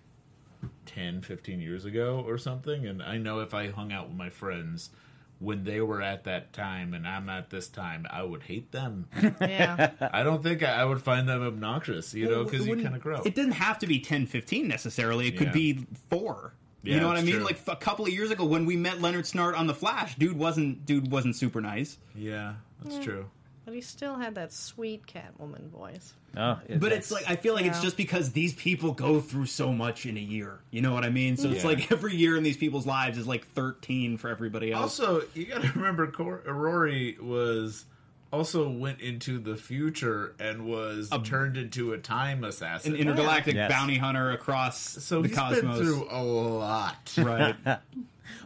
10, 15 years ago or something. And I know if I hung out with my friends when they were at that time and I'm at this time, I would hate them. Yeah. I don't think I, I would find them obnoxious, you know, because you kind of grow. It doesn't have to be 10, 15 necessarily. It could Yeah. be four. Yeah, you know what I mean? true. Like a couple of years ago when we met Leonard Snart on the Flash, dude wasn't dude wasn't super nice. yeah, that's mm. true. But he still had that sweet Catwoman voice. Oh, it- But it's like I feel like it's just because these people go through so much in a year. You know what I mean? So it's like every year in these people's lives is like thirteen for everybody else. Also, you got to remember, Cor- Rory was also went into the future and was turned into a time assassin. An intergalactic Yes. bounty hunter across so the he's cosmos. been through a lot. right.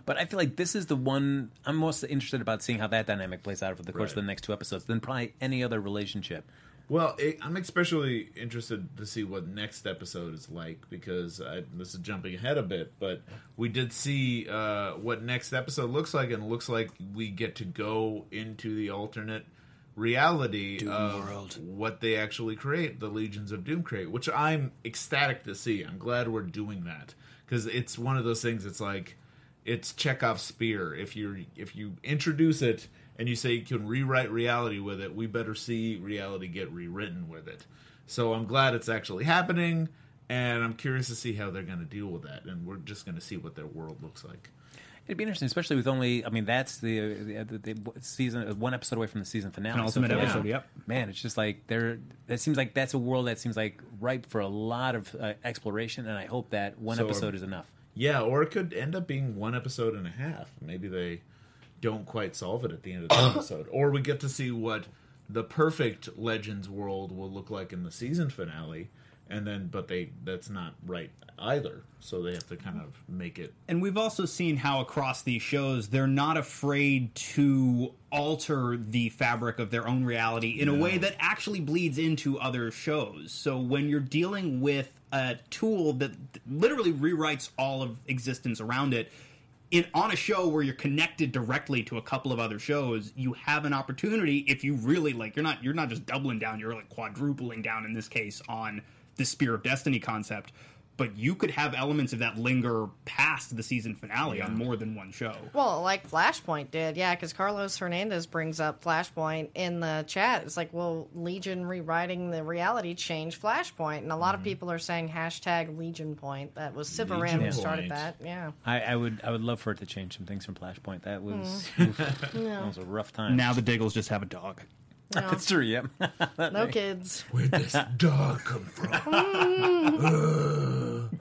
But I feel like this is the one I'm most interested about seeing how that dynamic plays out over the course of the next two episodes than probably any other relationship. Well, it, I'm especially interested to see what next episode is like because I, this is jumping ahead a bit, but we did see uh, what next episode looks like, and it looks like we get to go into the alternate reality of what they actually create, the Legions of Doom create, which I'm ecstatic to see. I'm glad we're doing that because it's one of those things. It's like it's Chekhov's spear. If you if you introduce it and you say you can rewrite reality with it, we better see reality get rewritten with it. So I'm glad it's actually happening, and I'm curious to see how they're going to deal with that. And we're just going to see what their world looks like. It'd be interesting, especially with only. I mean, that's the the, the, the season one episode away from the season finale. Penultimate for- episode, yep. Man, it's just like there. That seems like that's a world that seems like ripe for a lot of uh, exploration, and I hope that one So, episode um, is enough. Yeah, or it could end up being one episode and a half. Maybe they don't quite solve it at the end of the episode, or we get to see what the perfect Legends world will look like in the season finale, and then but they that's not right either, so they have to kind of make it. And we've also seen how across these shows they're not afraid to alter the fabric of their own reality in a way that actually bleeds into other shows. So when you're dealing with a tool that literally rewrites all of existence around it, in on a show where you're connected directly to a couple of other shows, you have an opportunity if you really like you're not you're not just doubling down, you're like quadrupling down in this case on the Spear of Destiny concept. But you could have elements of that linger past the season finale on more than one show. Well, like Flashpoint did, yeah, because Carlos Hernandez brings up Flashpoint in the chat. It's like, well, Legion rewriting the reality changed Flashpoint, and a lot of mm-hmm. people are saying hashtag Legion Point. That was Sivaram Legion who started Point. that. Yeah, I, I would I would love for it to change some things from Flashpoint. That was mm. oof, that was a rough time. Now the Diggles just have a dog. no, that's true. Yep. no kids. Where'd this dog come from?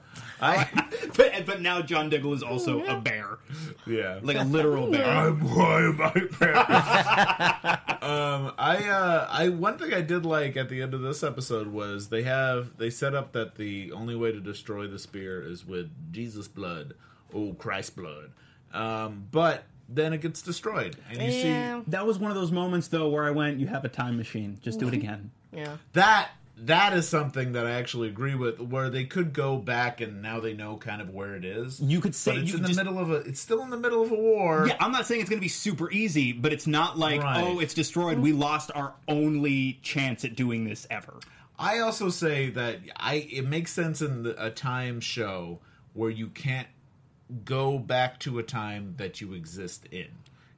I but, but now John Diggle is also a bear, yeah, like a literal bear. I'm why am I parents? um, I uh, I one thing I did like at the end of this episode was they have they set up that the only way to destroy the spear is with Jesus blood, oh Christ blood. Um, but then it gets destroyed, and you Yeah, see That was one of those moments though where I went, "You have a time machine. Just do it mhm. again." yeah. that that is something that I actually agree with, where they could go back and now they know kind of where it is. You could say but it's you in the just- middle of a. It's still in the middle of a war. Yeah, I'm not saying it's going to be super easy, but it's not like, Right. oh, it's destroyed. We lost our only chance at doing this ever. I also say that I it makes sense in the, a time show where you can't go back to a time that you exist in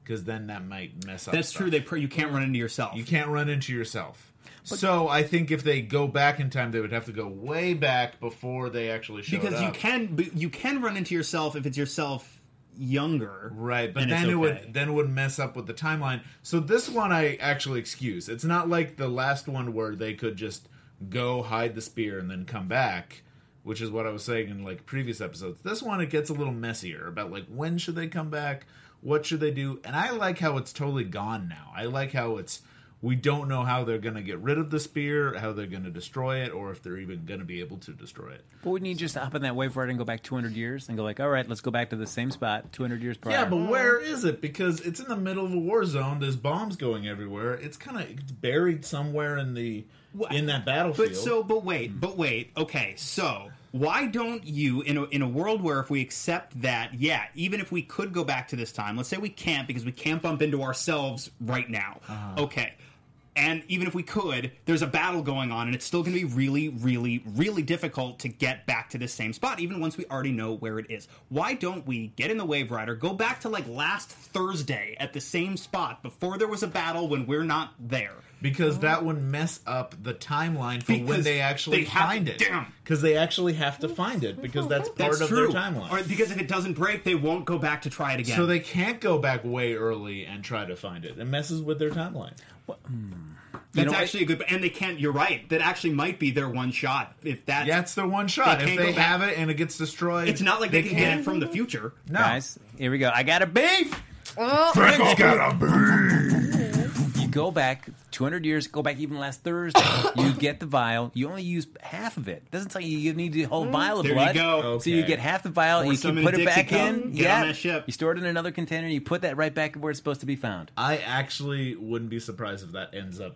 because then that might mess up. That's stuff. true. They pr- you can't run into yourself. you can't run into yourself. so I think if they go back in time, they would have to go way back before they actually showed because you can you can run into yourself if it's yourself younger. Right, but then it's it would then it would mess up with the timeline. So this one I actually excuse. It's not like the last one where they could just go hide the spear and then come back, which is what I was saying in like previous episodes. This one it gets a little messier about like when should they come back, what should they do, and I like how it's totally gone now. I like how it's we don't know how they're going to get rid of the spear, how they're going to destroy it, or if they're even going to be able to destroy it. But wouldn't you just hop in that wave ride and go back 200 years and go like, all right, let's go back to the same spot 200 years prior? Yeah, but where is it? Because it's in the middle of a war zone. There's bombs going everywhere. It's kind of it's buried somewhere in the in that battlefield. But so, but wait, but wait. Okay, so why don't you in a, in a world where if we accept that, yeah, even if we could go back to this time, let's say we can't because we can't bump into ourselves right now. Uh-huh. Okay. And even if we could, there's a battle going on, and it's still going to be really, really, really difficult to get back to this same spot, even once we already know where it is. Why don't we get in the Wave Rider, go back to like last Thursday at the same spot before there was a battle when we're not there? because that would mess up the timeline for when Because they actually they have- find it. damn. Because they actually have to find it because that's part That's of true. their timeline. Or because if it doesn't break, they won't go back to try it again. so they can't go back way early and try to find it. It messes with their timeline. That's know actually a good, and they can't. You're right. That actually might be their one shot. If that, Yeah, it's their one shot. They if they go back- have it and it gets destroyed, it's not like they, can get can't. it from the future. No. Guys, here we go. I got a beef. Oh, Freckles got a beef. You go back 200 years, go back even last Thursday. you get the vial. You only use half of it. Doesn't tell you you need the whole mm. vial of There you blood. go. So you get half the vial. and you can put it back cup, in. get yeah. on that ship. You store it in another container. You put that right back where it's supposed to be found. I actually wouldn't be surprised if that ends up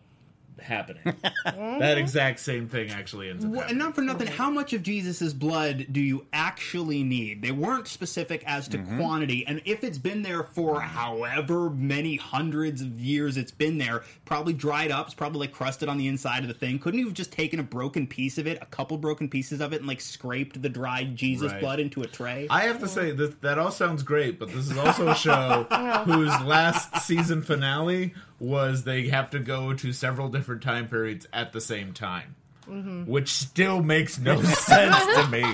happening. that exact same thing actually ends up Well, and not for nothing, how much of Jesus' blood do you actually need? They weren't specific as to mm-hmm. quantity, and if it's been there for however many hundreds of years it's been there, probably dried up, it's probably like crusted on the inside of the thing. Couldn't you have just taken a broken piece of it, a couple broken pieces of it, and like scraped the dried Jesus Right. blood into a tray? I have to say that that all sounds great, but this is also a show whose last season finale was they have to go to several different time periods at the same time, which still makes no sense to me.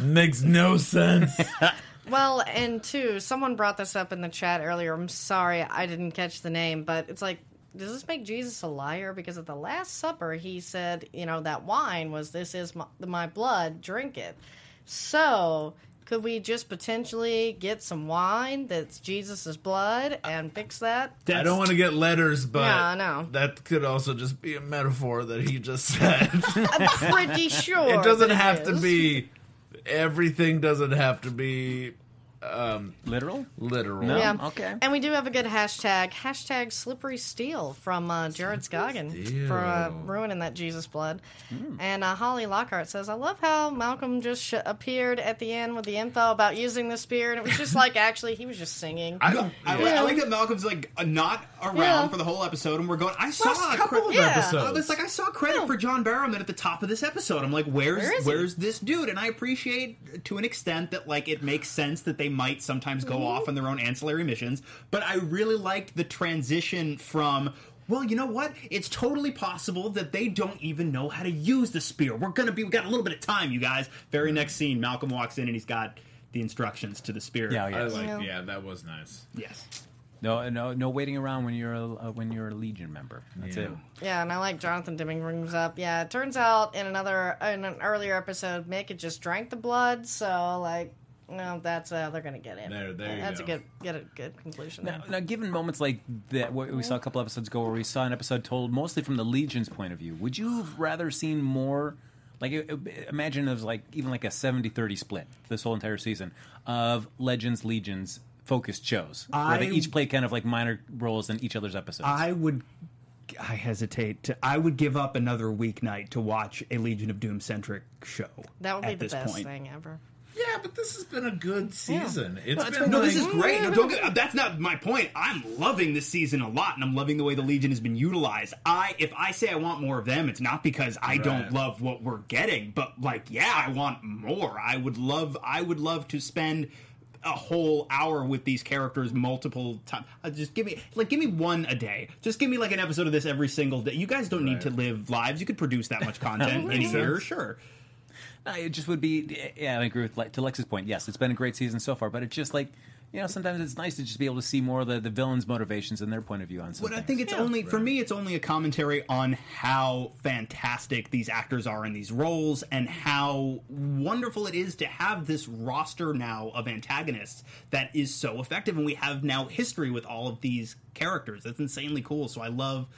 Makes no sense. Well, and two, someone brought this up in the chat earlier. I'm sorry I didn't catch the name, but it's like, does this make Jesus a liar? Because at the Last Supper, he said, you know, that wine was, this is my, my blood, drink it. So, could we just potentially get some wine that's Jesus' blood and fix that? I don't want to get letters, but Yeah, I know. that could also just be a metaphor that he just said. I'm pretty sure. it doesn't that have to is. be. Everything doesn't have to be Literal? literal. No? Yeah. Okay. And we do have a good hashtag, hashtag slippery steel from uh, Jared Scoggin for uh, ruining that Jesus blood. And uh, Holly Lockhart says, I love how Malcolm just sh- appeared at the end with the info about using the spear. And it was just like, actually, he was just singing. I don't. I, I like that Malcolm's like uh, not around Yeah. for the whole episode, and we're going. I saw Last a couple cre- of Yeah. episodes. It's like I saw credit for John Barrowman at the top of this episode. I'm like, where's Where is he? where's this dude? And I appreciate to an extent that like it makes sense that they might sometimes go off on their own ancillary missions. But I really liked the transition from. Well, you know what? It's totally possible that they don't even know how to use the spear. We're gonna be. We got a little bit of time, you guys. Very next scene, Malcolm walks in and he's got the instructions to the spear. Yeah, I like. Yeah. Yeah, that was nice. Yes. No, no, no waiting around when you're a, uh, when you're a Legion member. That's Yeah. it. Yeah, and I like Jonathan Dimming brings up. Yeah, it turns out in another in an earlier episode, Mick had just drank the blood, so like, no, that's uh, they're gonna get in. There- there you that's go. a good get a good conclusion. Now, there. now, given moments like that, what we saw a couple episodes ago, where we saw an episode told mostly from the Legion's point of view, would you have rather seen more? Like, imagine it was like even like a 70-30 split this whole entire season of Legends, Legions focused shows, where they each play kind of like minor roles in each other's episodes. I would. I hesitate to. I would give up another weeknight to watch a Legion of Doom centric show. that would be at the this best point. thing ever. Yeah, but this has been a good season. It's been No, like, this is great. No, don't get, that's not my point. I'm loving this season a lot, and I'm loving the way the Legion has been utilized. I, if I say I want more of them, it's not because I don't love what we're getting, but like, yeah, I want more. I would love, I would love to spend a whole hour with these characters multiple times. Uh, just give me, like, give me one a day. Just give me like an episode of this every single day. You guys don't need to live lives. You could produce that much content in a year, sure. No, it just would be. Yeah, I agree with Le- to Lex's point. Yes, it's been a great season so far, but it's just like you know, sometimes it's nice to just be able to see more of the, the villains' motivations and their point of view on something. But I think it's only for me. It's only a commentary on how fantastic these actors are in these roles, and how wonderful it is to have this roster now of antagonists that is so effective, and we have now history with all of these characters. That's insanely cool. So I love,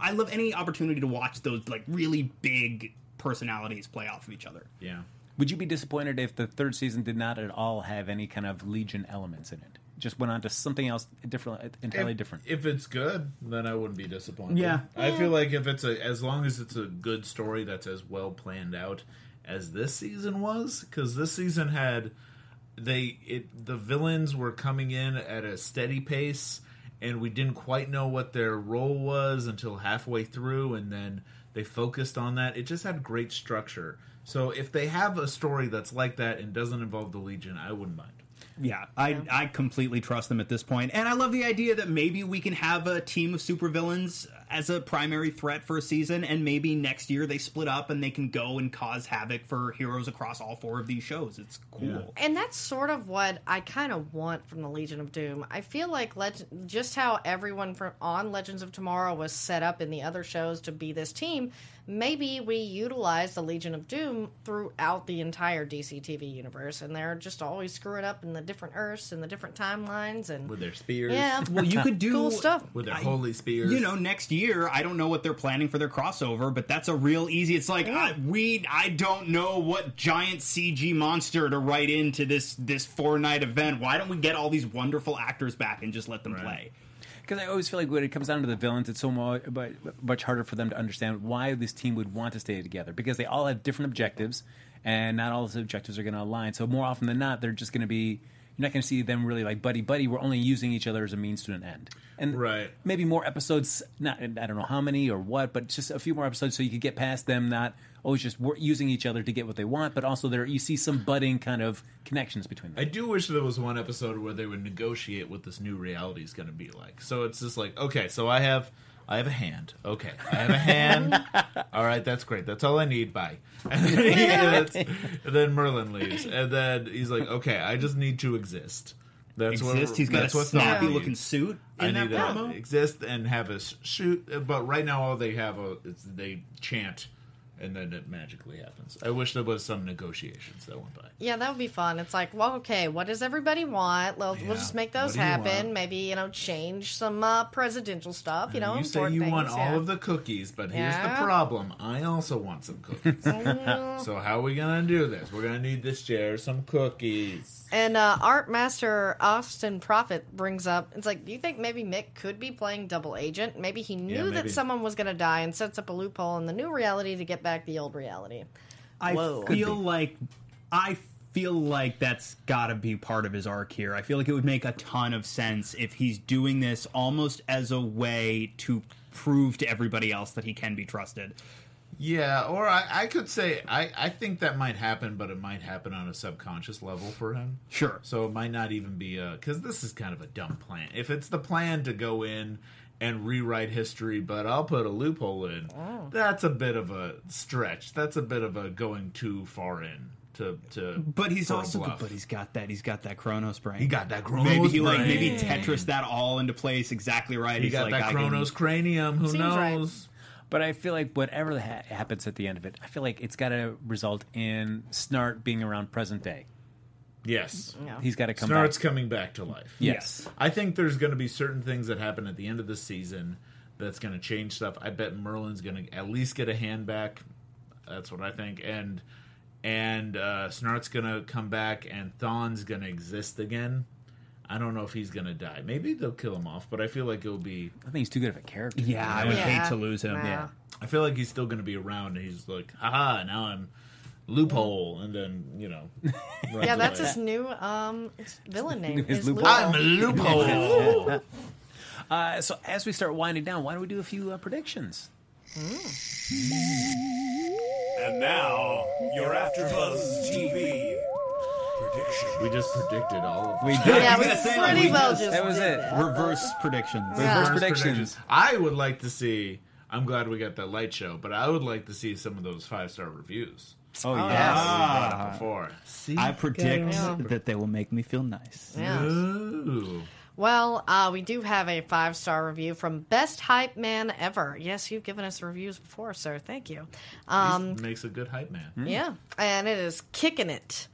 I love any opportunity to watch those like really big personalities play off of each other. yeah. Would you be disappointed if the third season did not at all have any kind of Legion elements in it? Just went on to something else different, entirely if, different. If it's good, then I wouldn't be disappointed. Yeah. I feel like if it's a as long as it's a good story that's as well planned out as this season was, because this season had they it the villains were coming in at a steady pace and we didn't quite know what their role was until halfway through, and then they focused on that. It just had great structure. So if they have a story that's like that and doesn't involve the Legion, I wouldn't mind. Yeah, I I completely trust them at this point, and I love the idea that maybe we can have a team of supervillains as a primary threat for a season, and maybe next year they split up and they can go and cause havoc for heroes across all four of these shows. It's cool. And that's sort of what I kind of want from the Legion of Doom. I feel like leg- just how everyone from on Legends of Tomorrow was set up in the other shows to be this team. Maybe we utilize the Legion of Doom throughout the entire DC TV universe, and they're just always screwing up in the different Earths and the different timelines, and With their spears. yeah, Well, you could do cool stuff. With their I- holy spears. You know, next year I don't know what they're planning for their crossover, but that's a real easy. It's like I, we I don't know what giant CG monster to write into this this four night event. Why don't we get all these wonderful actors back and just let them Right. play? Because I always feel like when it comes down to the villains, it's so much, much harder for them to understand why this team would want to stay together because they all have different objectives, and not all those objectives are going to align. So more often than not, they're just going to be. You're not going to see them really like buddy buddy. We're only using each other as a means to an end, and Right. maybe more episodes. Not I don't know how many or what, but just a few more episodes so you could get past them not always just using each other to get what they want, but also there you see some budding kind of connections between them. I do wish there was one episode where they would negotiate what this new reality is going to be like. So it's just like, okay, so I have, I have a hand. Okay, I have a hand. all right, that's great. That's all I need. Bye. And then, he, that's- and then Merlin leaves, and then he's like, okay, I just need to exist. That's Exist. what. He's got a what snappy looking suit I in that need to promo. exist and have a shoot, but right now all they have a, is they chant, and then it magically happens. I wish there was some negotiations that went by. Yeah, that would be fun. It's like, well, okay, what does everybody want? We'll, Yeah, we'll just make those happen. Maybe you know, change some uh, presidential stuff. You know, you say you things, want all of the cookies, but here's the problem. I also want some cookies. so how are we gonna do this? We're gonna need to share some cookies. And uh, Art Master Austin Prophet brings up, it's like, do you think maybe Mick could be playing double agent? Maybe he knew Yeah, that someone was going to die and sets up a loophole in the new reality to get back the old reality. I Whoa. feel like I feel like that's got to be part of his arc here. I feel like it would make a ton of sense if he's doing this almost as a way to prove to everybody else that he can be trusted. Yeah, or I, I could say I, I think that might happen, but it might happen on a subconscious level for him. Sure. So it might not even be a because this is kind of a dumb plan. If it's the plan to go in and rewrite history, but I'll put a loophole in, oh. that's a bit of a stretch. That's a bit of a going too far in to to. But he's for a also but he's got that he's got that Chronos brain. He got that Chronos maybe he like maybe. Tetris that all into place exactly right. He he's got like that I can- Chronos cranium. Who Seems knows? right. But I feel like whatever ha- happens at the end of it, I feel like it's got to result in Snart being around present day. Yes. Yeah. He's got to come Snart's back. coming back to life. Yes. I think there's going to be certain things that happen at the end of the season that's going to change stuff. I bet Merlin's going to at least get a hand back. That's what I think. And and uh, Snart's going to come back, and Thawne's going to exist again. I don't know if he's going to die. Maybe they'll kill him off, but I feel like it'll be. I think he's too good of a character. Yeah, I would Yeah. hate to lose him. Nah. Yeah. I feel like he's still going to be around. And he's like, haha, now I'm loophole, and then you know. runs Yeah, that's away. his new um villain name. His is loophole. I'm a loophole. Uh, so as we start winding down, why don't we do a few uh, predictions? And now, your AfterBuzz TV prediction. We just predicted all of We did. Yeah, we gonna say, pretty well just- just that was did it. that. Reverse predictions. Yeah. Reverse predictions. I would like to see. I'm glad we got that light show, but I would like to see some of those five star reviews. Oh, Oh, yeah. yeah. We brought up before. See, I predict Yeah. that they will make me feel nice. Yeah. Ooh. Well, uh, we do have a five star review from Best Hype Man Ever. Yes, you've given us reviews before, sir. Thank you. Um, makes a good hype man. yeah, and it is kicking it.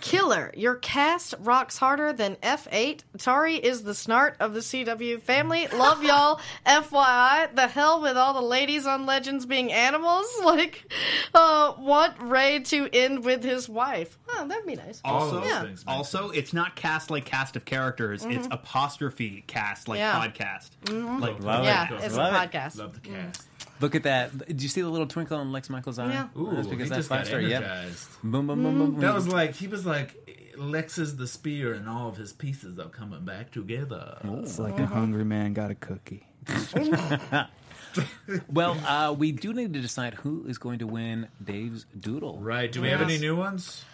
Killer, your cast rocks harder than F8. Tari is the snart of the CW family. Love y'all. FYI, the hell with all the ladies on Legends being animals. Like, uh, want Ray to end with his wife. Oh, that'd be nice. Also, Yeah. also, it's not cast like cast of characters. It's mm-hmm. apostrophe cast like Yeah. podcast. Mm-hmm. Like Love yeah, it. it's Love a it. podcast. Love the cast. Mm. Look at that. Did you see the little twinkle in Lex Michael's eye? Yeah. Ooh, That's because he that's just five got star. Yep. energized. Boom, boom, boom, boom, boom. That was like he was like Lex is the spear and all of his pieces are coming back together. It's like a hungry man got a cookie. Well, uh, we do need to decide who is going to win Dave's Doodle. Right. Do we have any new ones?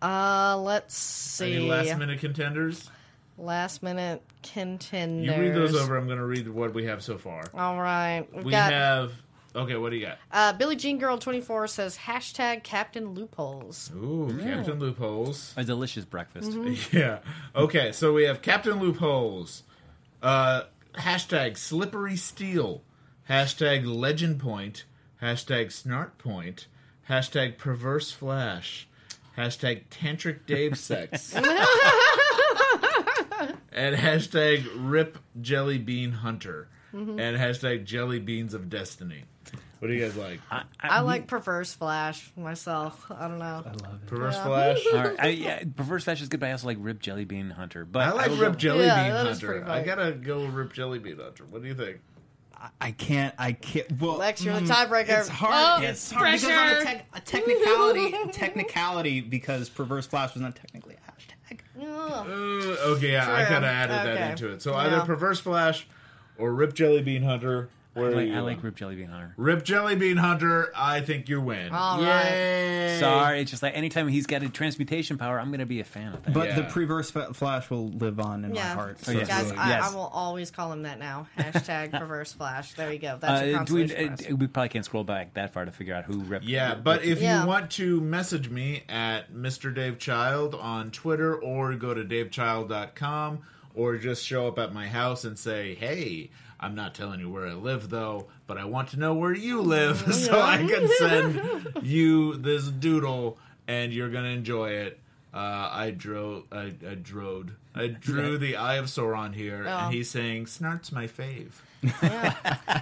Uh, let's see. Any last minute contenders? Last minute contenders. You read those over. I'm going to read what we have so far. All right. We've We got have. Okay, what do you got? uh, Billie Jean Girl 24 says hashtag Captain Loopholes. Ooh, Captain Loopholes. A delicious breakfast. Yeah. Okay, so we have Captain Loopholes. Uh, hashtag Slippery Steel. Hashtag Legend Point. Hashtag Snart Point. Hashtag Perverse Flash. Hashtag Tantric Dave Sex. and hashtag Rip Jelly Bean Hunter. And hashtag Jelly Beans of Destiny. What do you guys like? I like Perverse Flash myself. I don't know. I love it. Perverse Yeah. Flash? All right. I, yeah, Perverse Fashion is good, but I also like Rip Jelly Bean Hunter. But I like will Rip Jelly Yeah, Bean that is Hunter. pretty I funny. gotta go Rip Jelly Bean Hunter. What do you think? I can't. I can't. Well, Lex, you're the mm, tiebreaker. It's hard. Oh, it's hard because on a, pressure. tech- a technicality, technicality, because perverse flash was not technically a hashtag. Ugh. Uh, okay, yeah, I True. kind of added that Okay. into it. So Yeah. either Perverse Flash or Rip Jelly Bean Hunter. I like, you I like? Rip Jelly Bean Hunter. Rip Jelly Bean Hunter. I think you win. All right. Yay! Sorry, it's just like anytime he's got a transmutation power, I'm going to be a fan of that. But the Yeah. perverse fa- flash will live on in Yeah, my heart. Oh, yes. guys, Absolutely. I, Yes. I will always call him that now. Hashtag Perverse Flash. There you go. That's your Uh, do we, consolation uh, we probably can't scroll back that far to figure out who rep. Yeah, but if Yeah. you want to message me at Mr. Dave Child on Twitter or go to davechild.com or just show up at my house and say, hey, I'm not telling you where I live though, but I want to know where you live so I can send you this doodle and you're going to enjoy it. Uh, I drew, I, I drode, I drew the Eye of Sauron here, Oh. and he's saying, "Snart's my fave." Yeah.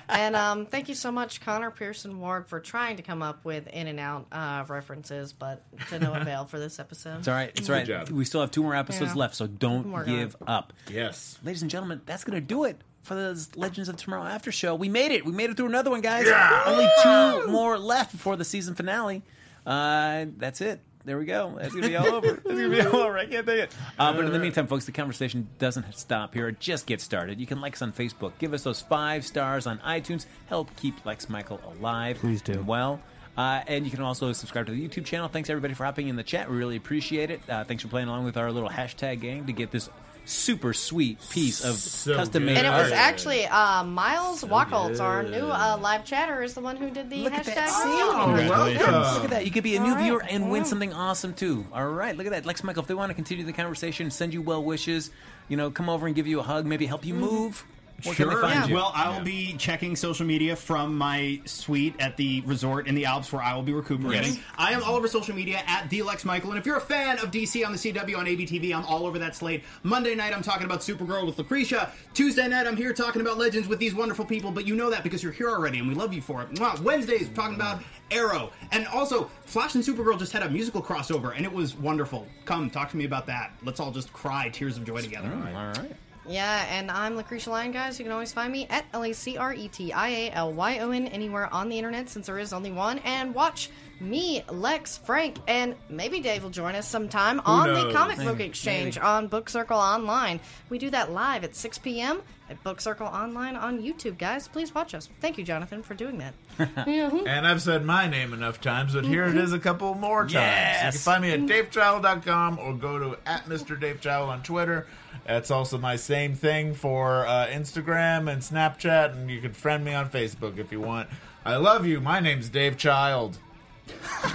And um, thank you so much, Connor Pearson Ward, for trying to come up with in and out uh, references, but to no avail for this episode. It's all right. It's all right. job. We still have two more episodes Yeah. left, so don't Working on give it. up. Yes. Ladies and gentlemen, that's going to do it for the Legends of Tomorrow After Show. We made it. We made it through another one, guys. Only two more left before the season finale. Uh, that's it. There we go. That's gonna be all over. That's gonna be all over. I can't take it. Uh, but in the meantime, folks, the conversation doesn't stop here. It just gets started. You can like us on Facebook. Give us those five stars on iTunes. Help keep Lex Michael alive. Please do. Well. Uh, and you can also subscribe to the YouTube channel. Thanks everybody for hopping in the chat. We really appreciate it. Uh, thanks for playing along with our little hashtag gang to get this super sweet piece of So custom good. made And it was actually uh, Miles Wacholtz, our new uh, live chatter, is the one who did the Look at hashtag. that. Oh, welcome. Look at that. You could be a new All right. viewer and win something awesome too. All right, look at that. Lex Michael, if they want to continue the conversation, send you well wishes, you know, come over and give you a hug, maybe help you move. Where can they Sure. find you? Well, I will be checking social media from my suite at the resort in the Alps where I will be recuperating. Yes. I am all over social media at DLex Michael. And if you're a fan of DC on the CW on ABTV, I'm all over that slate. Monday night, I'm talking about Supergirl with Lacretia. Tuesday night, I'm here talking about Legends with these wonderful people, but you know that because you're here already and we love you for it. Mwah. Wednesdays, we're talking about Arrow. And also, Flash and Supergirl just had a musical crossover and it was wonderful. Come, talk to me about that. Let's all just cry tears of joy together. all right. Yeah, and I'm Lacretia Lyon, guys. You can always find me at L A C R E T I A L Y O N anywhere on the internet since there is only one. And watch me, Lex, Frank, and maybe Dave will join us sometime on the? Comic Book Exchange on Book Circle Online. We do that live at 6 p.m. at Book Circle Online on YouTube, guys. Please watch us. Thank you, Jonathan, for doing that. Mm-hmm. And I've said my name enough times, but here it mm-hmm. is a couple more times. You can find me at mm-hmm. davechild.com or go to at Mr. Dave Child on Twitter. That's also my same thing for uh, Instagram and Snapchat, and you can friend me on Facebook if you want. I love you. My name's Dave Child.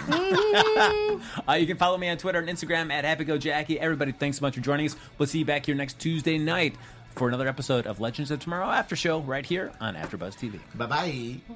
Uh, you can follow me on Twitter and Instagram at HappyGoJackie. Everybody, thanks so much for joining us. We'll see you back here next Tuesday night for another episode of Legends of Tomorrow After Show right here on AfterBuzz TV. Bye bye.